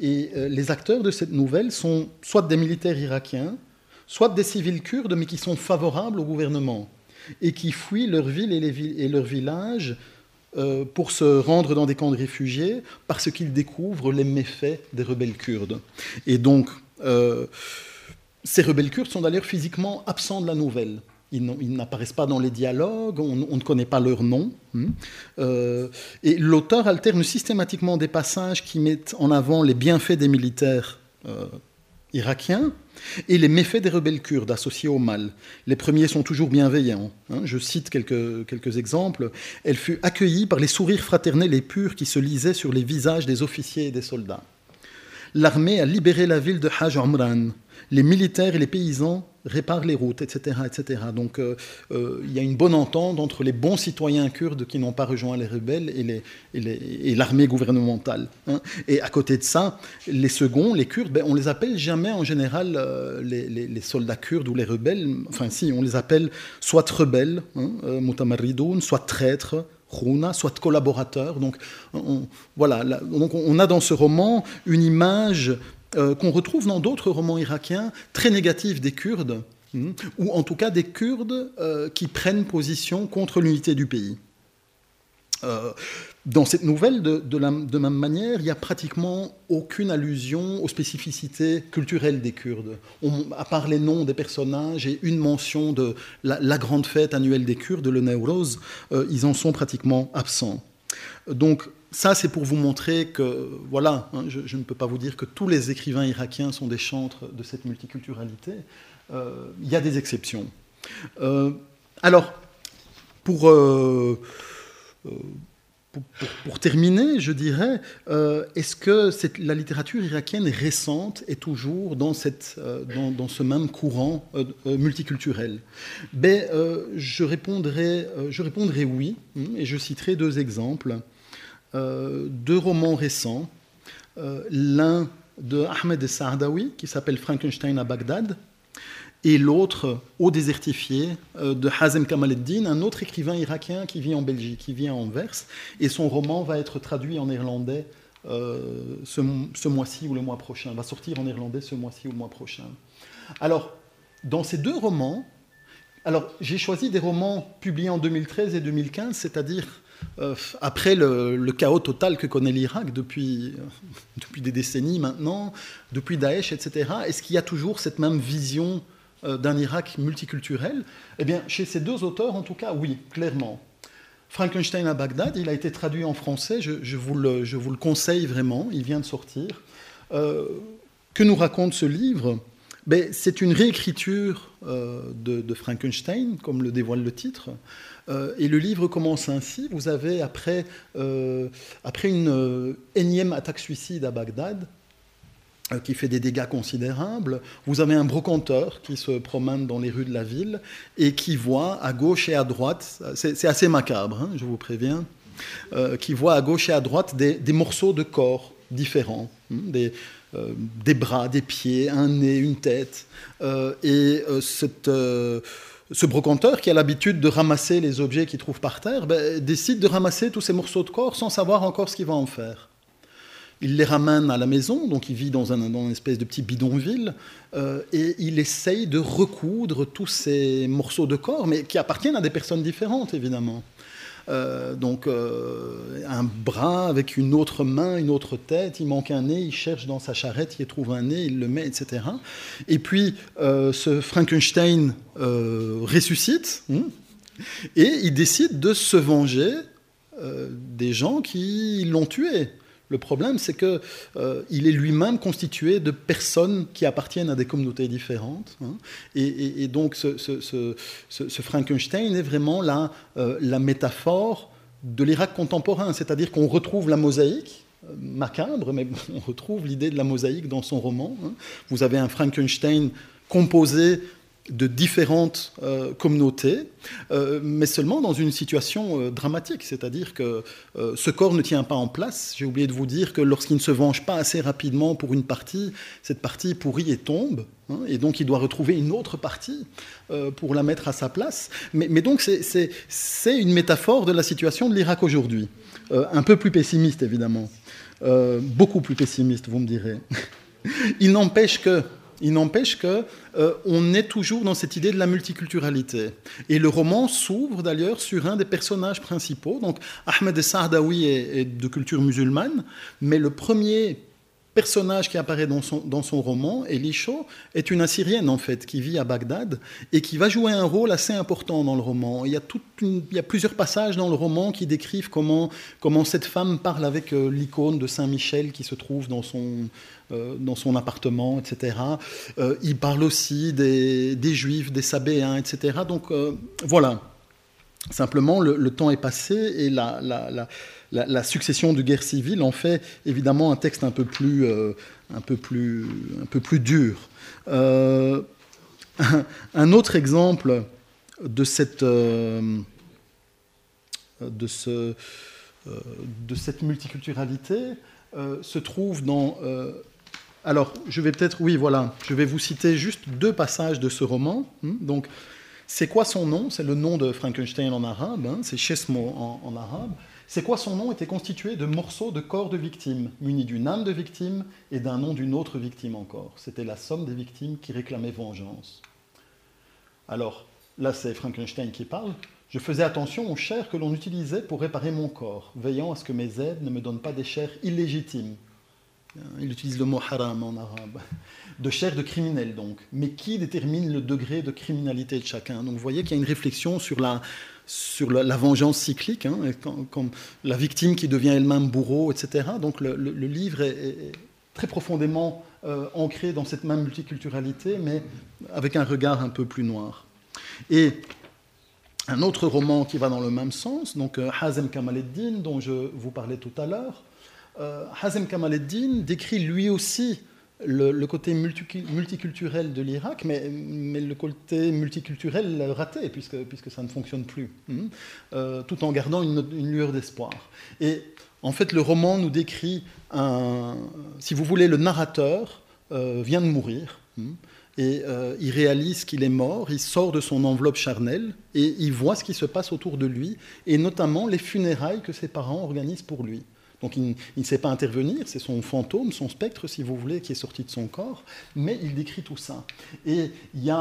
Speaker 4: Et euh, les acteurs de cette nouvelle sont soit des militaires irakiens, soit des civils kurdes, mais qui sont favorables au gouvernement et qui fuient leur ville et, les leurs villages euh, pour se rendre dans des camps de réfugiés parce qu'ils découvrent les méfaits des rebelles kurdes. Et donc, euh, ces rebelles kurdes sont d'ailleurs physiquement absents de la nouvelle. Ils n'apparaissent pas dans les dialogues, on, ne connaît pas leur nom. Hein. Euh, et l'auteur alterne systématiquement des passages qui mettent en avant les bienfaits des militaires euh, irakiens et les méfaits des rebelles kurdes associés au mal. Les premiers sont toujours bienveillants. Hein. Je cite quelques, quelques exemples. Elle fut accueillie par les sourires fraternels et purs qui se lisaient sur les visages des officiers et des soldats. L'armée a libéré la ville de Hajj Omran. Les militaires et les paysans répare les routes, etc. etc. Donc euh, euh, il y a une bonne entente entre les bons citoyens kurdes qui n'ont pas rejoint les rebelles et, l'armée gouvernementale. Hein. Et à côté de ça, les seconds, les Kurdes, ben, on les appelle jamais en général euh, les, soldats kurdes ou les rebelles. Enfin si, on les appelle soit rebelles, hein, soit traîtres, soit collaborateurs. Donc, on, voilà, donc on a dans ce roman une image euh, qu'on retrouve dans d'autres romans irakiens très négatifs des Kurdes, hmm, ou en tout cas des Kurdes euh, qui prennent position contre l'unité du pays. Euh, dans cette nouvelle, de, la, même manière, il n'y a pratiquement aucune allusion aux spécificités culturelles des Kurdes. à part les noms des personnages et une mention de la, grande fête annuelle des Kurdes, le Newroz, ils en sont pratiquement absents. Donc, ça, c'est pour vous montrer que, voilà, hein, je, ne peux pas vous dire que tous les écrivains irakiens sont des chantres de cette multiculturalité. Euh, il y a des exceptions. Euh, alors, euh, pour, pour, terminer, je dirais, est-ce que la littérature irakienne récente est toujours dans, cette, dans, ce même courant multiculturel? Ben, je, répondrai, je répondrai oui, hein, et je citerai deux exemples. Euh, deux romans récents. Euh, l'un de Ahmed Saadawi, qui s'appelle Frankenstein à Bagdad, et l'autre, Au désertifié, euh, de Hazem Kamaleddin, un autre écrivain irakien qui vit en Belgique, qui vit à Anvers, et son roman va être traduit en néerlandais ce, mois-ci ou le mois prochain, va sortir en néerlandais ce mois-ci ou le mois prochain. Alors, dans ces deux romans, alors j'ai choisi des romans publiés en 2013 et 2015, c'est-à-dire après le, chaos total que connaît l'Irak depuis, depuis des décennies maintenant, depuis Daesh, etc. Est-ce qu'il y a toujours cette même vision euh, d'un Irak multiculturel? Eh bien, chez ces deux auteurs, en tout cas, oui, clairement. Frankenstein à Bagdad, il a été traduit en français, je, vous, le, je vous, le, conseille vraiment, il vient de sortir. Euh, que nous raconte ce livre? Ben, C'est une réécriture euh, de, Frankenstein, comme le dévoile le titre. Et le livre commence ainsi. Vous avez, après, après une énième attaque suicide à Bagdad, euh, qui fait des dégâts considérables. Vous avez un brocanteur qui se promène dans les rues de la ville et qui voit à gauche et à droite, c'est assez macabre, hein, je vous préviens, euh, qui voit à gauche et à droite des, morceaux de corps différents, hein, des, euh, des, bras, des pieds, un nez, une tête. et cette, ce brocanteur qui a l'habitude de ramasser les objets qu'il trouve par terre, ben, décide de ramasser tous ces morceaux de corps sans savoir encore ce qu'il va en faire. Il les ramène à la maison, donc il vit dans, un, une espèce de petit bidonville, euh, et il essaye de recoudre tous ces morceaux de corps, mais qui appartiennent à des personnes différentes, évidemment. Euh, donc euh, un bras avec une autre main, une autre tête, il manque un nez, il cherche dans sa charrette, il trouve un nez, il le met, etc. Et puis ce Frankenstein ressuscite hein, et il décide de se venger des gens qui l'ont tué. Le problème, c'est qu'il euh, est lui-même constitué de personnes qui appartiennent à des communautés différentes. Hein. Et, donc, ce, Frankenstein est vraiment la, euh, la métaphore de l'Irak contemporain, c'est-à-dire qu'on retrouve la mosaïque, euh, macabre, mais on retrouve l'idée de la mosaïque dans son roman. Hein. Vous avez un Frankenstein composé de différentes euh, communautés, euh, mais seulement dans une situation euh, dramatique, c'est-à-dire que ce corps ne tient pas en place. J'ai oublié de vous dire que lorsqu'il ne se venge pas assez rapidement pour une partie, cette partie pourrit et tombe, hein, et donc il doit retrouver une autre partie pour la mettre à sa place. Mais, mais donc c'est une métaphore de la situation de l'Irak aujourd'hui, un peu plus pessimiste évidemment, beaucoup plus pessimiste, vous me direz. il n'empêche que il n'empêche que euh, on est toujours dans cette idée de la multiculturalité. Et le roman s'ouvre d'ailleurs sur un des personnages principaux. Donc Ahmed Saadawi est, de culture musulmane, mais le premier personnage qui apparaît dans son, dans son roman, Elisho, est une Assyrienne en fait, qui vit à Bagdad et qui va jouer un rôle assez important dans le roman. Il y a, il y a plusieurs passages dans le roman qui décrivent comment, comment cette femme parle avec euh, l'icône de Saint-Michel qui se trouve dans son, euh, dans son appartement, etc. Euh, il parle aussi des, des Juifs, des Sabéens, etc. Donc voilà, simplement le, temps est passé et la, succession de guerres civiles en fait évidemment un texte un peu plus, euh, un peu plus, un peu plus dur. Euh, un autre exemple de cette, euh, de, ce, de cette multiculturalité se trouve dans alors, je vais peut-être, oui, voilà, je vais vous citer juste deux passages de ce roman. Hmm, donc, c'est quoi son nom? C'est le nom de Frankenstein en arabe, hein, c'est Chesmo en, arabe. C'est quoi son nom était constitué de morceaux de corps de victimes, munis d'une âme de victime et d'un nom d'une autre victime encore. C'était la somme des victimes qui réclamaient vengeance. Alors, là c'est Frankenstein qui parle. Je faisais attention aux chairs que l'on utilisait pour réparer mon corps, veillant à ce que mes aides ne me donnent pas des chairs illégitimes. Il utilise le mot haram en arabe. De chair de criminel donc. Mais qui détermine le degré de criminalité de chacun? Donc vous voyez qu'il y a une réflexion sur la, sur la, vengeance cyclique, hein, comme la victime qui devient elle-même bourreau, etc. Donc le, livre est, très profondément euh, ancré dans cette même multiculturalité, mais avec un regard un peu plus noir. Et un autre roman qui va dans le même sens, donc euh, Hazem Kamaleddin, dont je vous parlais tout à l'heure. Euh, Hazem Kamaleddin décrit lui aussi le, côté multiculturel de l'Irak, mais, le côté multiculturel raté, puisque, ça ne fonctionne plus, hein, euh, tout en gardant une, lueur d'espoir. Et en fait, le roman nous décrit un, si vous voulez, le narrateur euh, vient de mourir. Hein, et il réalise qu'il est mort, il sort de son enveloppe charnelle et il voit ce qui se passe autour de lui, et notamment les funérailles que ses parents organisent pour lui Donc il, ne sait pas intervenir, c'est son fantôme, son spectre, si vous voulez, qui est sorti de son corps, mais il décrit tout ça. Et il,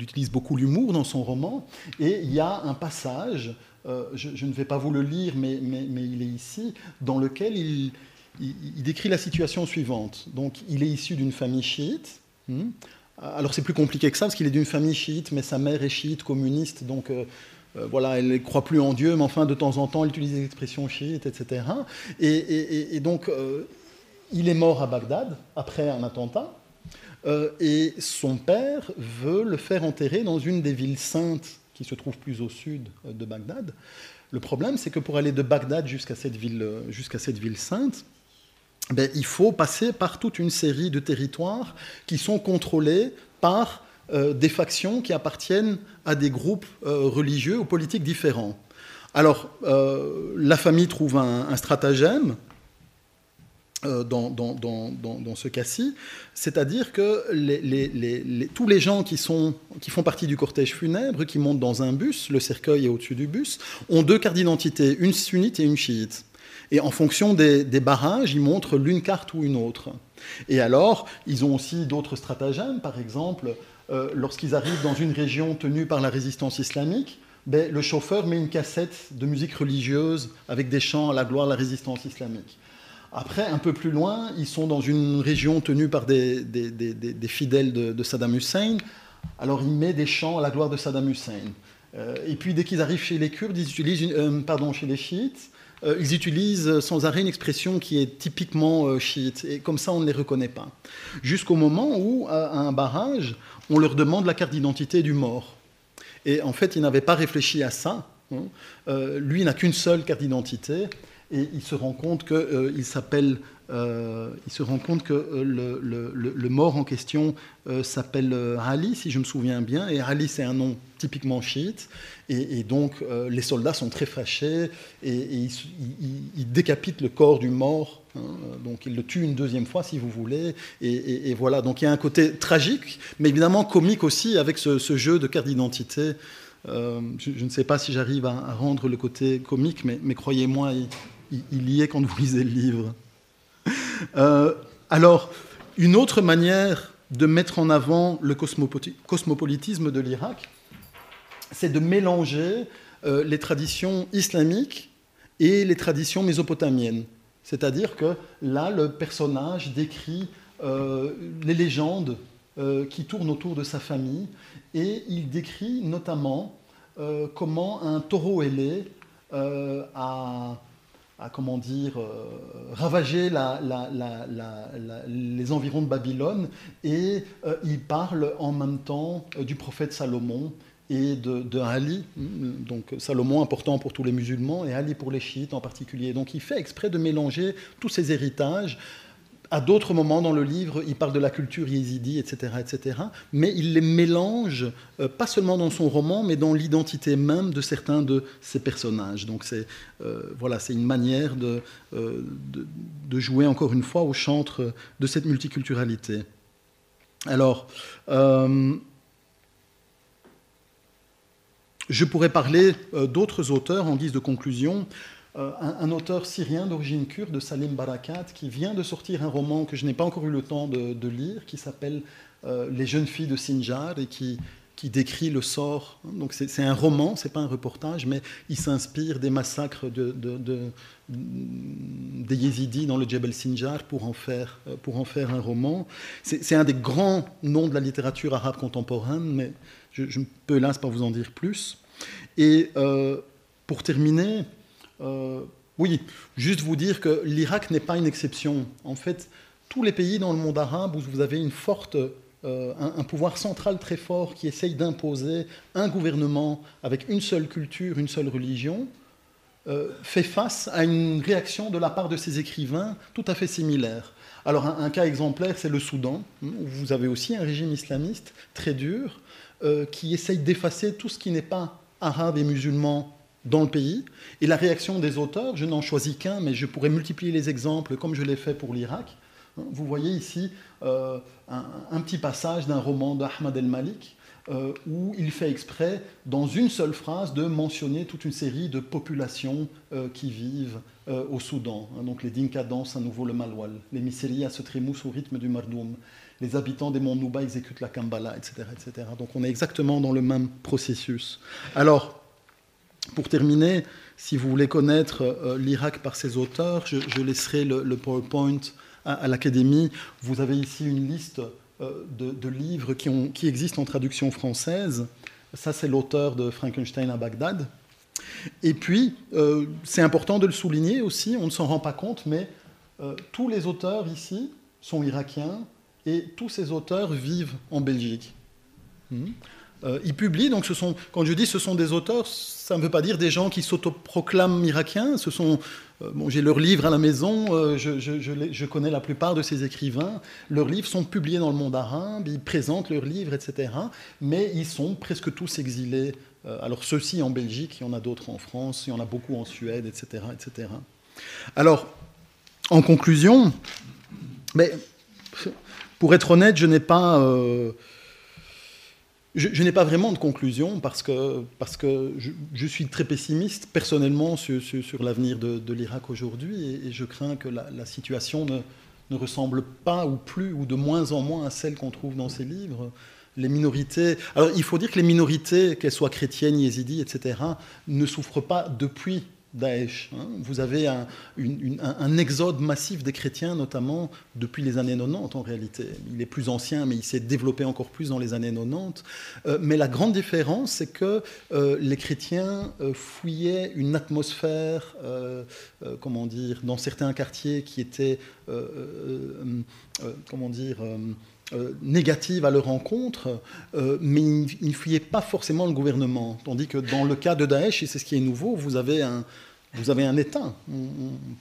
Speaker 4: utilise beaucoup l'humour dans son roman, et il y a un passage, euh, je, ne vais pas vous le lire, mais, il est ici, dans lequel il, décrit la situation suivante. Donc il est issu d'une famille chiite. Hmm. alors c'est plus compliqué que ça, parce qu'il est d'une famille chiite, mais sa mère est chiite, communiste, donc... Euh, voilà, elle ne croit plus en Dieu, mais enfin, de temps en temps, elle utilise des expressions chiites, etc. Et, donc, euh, il est mort à Bagdad après un attentat, euh, et son père veut le faire enterrer dans une des villes saintes qui se trouve plus au sud de Bagdad. Le problème, c'est que pour aller de Bagdad jusqu'à cette ville, jusqu'à cette ville sainte, ben, il faut passer par toute une série de territoires qui sont contrôlés par euh, des factions qui appartiennent à des groupes euh, religieux ou politiques différents. Alors, euh, la famille trouve un, stratagème dans, ce cas-ci, c'est-à-dire que tous les gens qui font partie du cortège funèbre, qui montent dans un bus, le cercueil est au-dessus du bus, ont deux cartes d'identité, une sunnite et une chiite. Et en fonction des, des barrages, ils montrent l'une carte ou une autre. Et alors, ils ont aussi d'autres stratagèmes, par exemple, euh, lorsqu'ils arrivent dans une région tenue par la résistance islamique, ben, le chauffeur met une cassette de musique religieuse avec des chants à la gloire de la résistance islamique. Après, un peu plus loin, ils sont dans une région tenue par des, fidèles de, Saddam Hussein. Alors, il met des chants à la gloire de Saddam Hussein. Euh, et puis, dès qu'ils arrivent chez les Kurdes, ils utilisent, euh, pardon, chez les chiites, ils utilisent sans arrêt une expression qui est typiquement chiite. Et comme ça, on ne les reconnaît pas. Jusqu'au moment où, à un barrage, on leur demande la carte d'identité du mort. Et en fait, il n'avait pas réfléchi à ça. Hein. Euh, lui n'a qu'une seule carte d'identité et il se rend compte que euh, il s'appelle, euh, il se rend compte que le, mort en question s'appelle Ali, si je me souviens bien, et Ali c'est un nom typiquement chiite, et, donc les soldats sont très fâchés et, ils, décapitent le corps du mort Hein, donc il le tue une deuxième fois, si vous voulez. Et, voilà, donc il y a un côté tragique, mais évidemment comique aussi avec ce, jeu de carte d'identité. Euh, je, ne sais pas si j'arrive à, rendre le côté comique, mais, croyez-moi, il, y est quand vous lisez le livre. Euh, alors, une autre manière de mettre en avant le cosmopolitisme de l'Irak, c'est de mélanger euh, les traditions islamiques et les traditions mésopotamiennes. C'est-à-dire que là, le personnage décrit euh, les légendes qui tournent autour de sa famille et il décrit notamment comment un taureau ailé a, comment dire, ravagé les environs de Babylone et il parle en même temps du prophète Salomon et de, Ali, donc Salomon important pour tous les musulmans et Ali pour les chiites en particulier. Donc il fait exprès de mélanger tous ces héritages. À d'autres moments dans le livre, il parle de la culture yézidi, etc., etc. Mais il les mélange, euh, pas seulement dans son roman, mais dans l'identité même de certains de ses personnages. Donc c'est euh, voilà, c'est une manière de, euh, de, jouer encore une fois au chantre de cette multiculturalité. Alors, je pourrais parler d'autres auteurs en guise de conclusion. Euh, un, auteur syrien d'origine kurde, Salim Barakat, qui vient de sortir un roman que je n'ai pas encore eu le temps de, lire, qui s'appelle euh, Les jeunes filles de Sinjar et qui, décrit le sort. Donc c'est un roman, c'est pas un reportage, mais il s'inspire des massacres de, des yézidis dans le Djebel Sinjar pour en faire, pour en faire un roman. C'est un des grands noms de la littérature arabe contemporaine, mais je, ne peux hélas pas vous en dire plus. Et euh, pour terminer, euh, oui, juste vous dire que l'Irak n'est pas une exception. En fait, tous les pays dans le monde arabe où vous avez une forte, euh, un, pouvoir central très fort qui essaye d'imposer un gouvernement avec une seule culture, une seule religion, fait face à une réaction de la part de ses écrivains tout à fait similaire. Alors un, cas exemplaire, c'est le Soudan, où vous avez aussi un régime islamiste très dur, euh, qui essaye d'effacer tout ce qui n'est pas arabe et musulman dans le pays. Et la réaction des auteurs, je n'en choisis qu'un, mais je pourrais multiplier les exemples comme je l'ai fait pour l'Irak. Vous voyez ici euh, un, petit passage d'un roman d'Ahmad El-Malik, euh, où il fait exprès, dans une seule phrase, de mentionner toute une série de populations euh, qui vivent au Soudan. Hein, donc les Dinka dansent à nouveau le Malwal, les Misérias se trémoussent au rythme du Mardoum, les habitants des monts Nouba exécutent la Kambala, etc., etc. Donc on est exactement dans le même processus. Alors, pour terminer, si vous voulez connaître l'Irak par ses auteurs, je, laisserai le, PowerPoint à, l'Académie. Vous avez ici une liste euh, de, livres qui, existent en traduction française. Ça, c'est l'auteur de Frankenstein à Bagdad. Et puis, euh, c'est important de le souligner aussi, on ne s'en rend pas compte, mais euh, tous les auteurs ici sont irakiens et tous ces auteurs vivent en Belgique. Hmm. ils publient, donc ce sont, quand je dis ce sont des auteurs, ça ne veut pas dire des gens qui s'autoproclament irakiens, ce sont euh, j'ai leurs livres à la maison, euh, je, connais la plupart de ces écrivains. Leurs livres sont publiés dans le monde arabe, ils présentent leurs livres, etc. Mais ils sont presque tous exilés. Euh, alors ceux-ci en Belgique, il y en a d'autres en France, il y en a beaucoup en Suède, etc. etc. Alors, en conclusion, mais, pour être honnête, je n'ai pas... Je, n'ai pas vraiment de conclusion parce que, parce que je, suis très pessimiste personnellement sur, sur, l'avenir de, l'Irak aujourd'hui et, je crains que la, situation ne, ne, ressemble pas ou plus ou de moins en moins à celle qu'on trouve dans ces livres. Les minorités. Alors il faut dire que les minorités, qu'elles soient chrétiennes, yézidis, etc., ne souffrent pas depuis Daesh. Hein. Vous avez un, exode massif des chrétiens, notamment depuis les années 90 en réalité. Il est plus ancien, mais il s'est développé encore plus dans les années 90. Euh, mais la grande différence, c'est que euh, les chrétiens euh, fouillaient une atmosphère, comment dire, dans certains quartiers qui étaient, comment dire, négative à leur rencontre, mais ils ne fuyaient pas forcément le gouvernement. Tandis que dans le cas de Daesh, et c'est ce qui est nouveau, vous avez un, vous avez un État.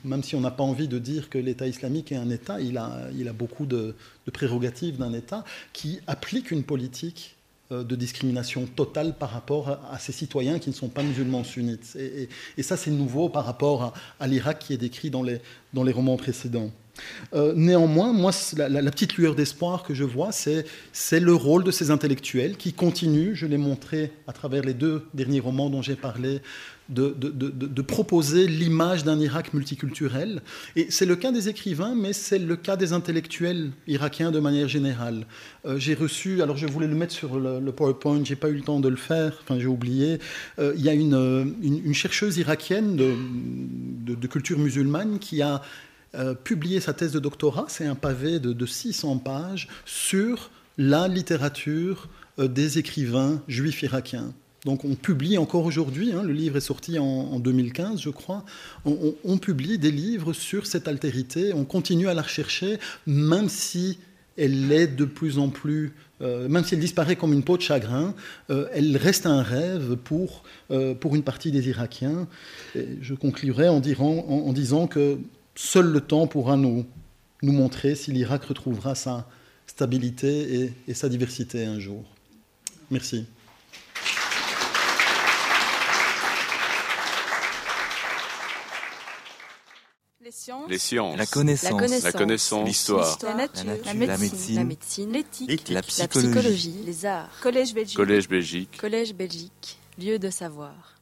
Speaker 4: même si on n'a pas envie de dire que l'État islamique est un État, il a, il a beaucoup de, prérogatives d'un État qui applique une politique euh, de discrimination totale par rapport à, ses citoyens qui ne sont pas musulmans sunnites. Et, ça, c'est nouveau par rapport à, l'Irak qui est décrit dans les, dans les romans précédents. Euh, néanmoins, moi, la, petite lueur d'espoir que je vois, c'est le rôle de ces intellectuels qui continuent, je l'ai montré à travers les deux derniers romans dont j'ai parlé, de, proposer l'image d'un Irak multiculturel. Et c'est le cas des écrivains, mais c'est le cas des intellectuels irakiens de manière générale. Euh, j'ai reçu, alors je voulais le mettre sur le, PowerPoint, j'ai pas eu le temps de le faire, enfin j'ai oublié. Euh, il y a une, chercheuse irakienne de, culture musulmane qui a euh, publié sa thèse de doctorat, c'est un pavé de, 600 pages, sur la littérature des écrivains juifs irakiens. Donc on publie encore aujourd'hui, hein, le livre est sorti en, 2015 je crois, on, publie des livres sur cette altérité, on continue à la rechercher, même si elle est de plus en plus, euh, même si elle disparaît comme une peau de chagrin, euh, elle reste un rêve pour, euh, pour une partie des Irakiens. je conclurai en, disant que seul le temps pourra nous, nous montrer si l'Irak retrouvera sa stabilité et sa diversité un jour. Merci.
Speaker 2: les sciences,
Speaker 1: la connaissance,
Speaker 2: l'histoire,
Speaker 1: la, nature, la, médecine, l'éthique, la, psychologie, les arts, Collège Belgique,
Speaker 2: Collège Belgique,
Speaker 1: Collège Belgique, lieu de savoir.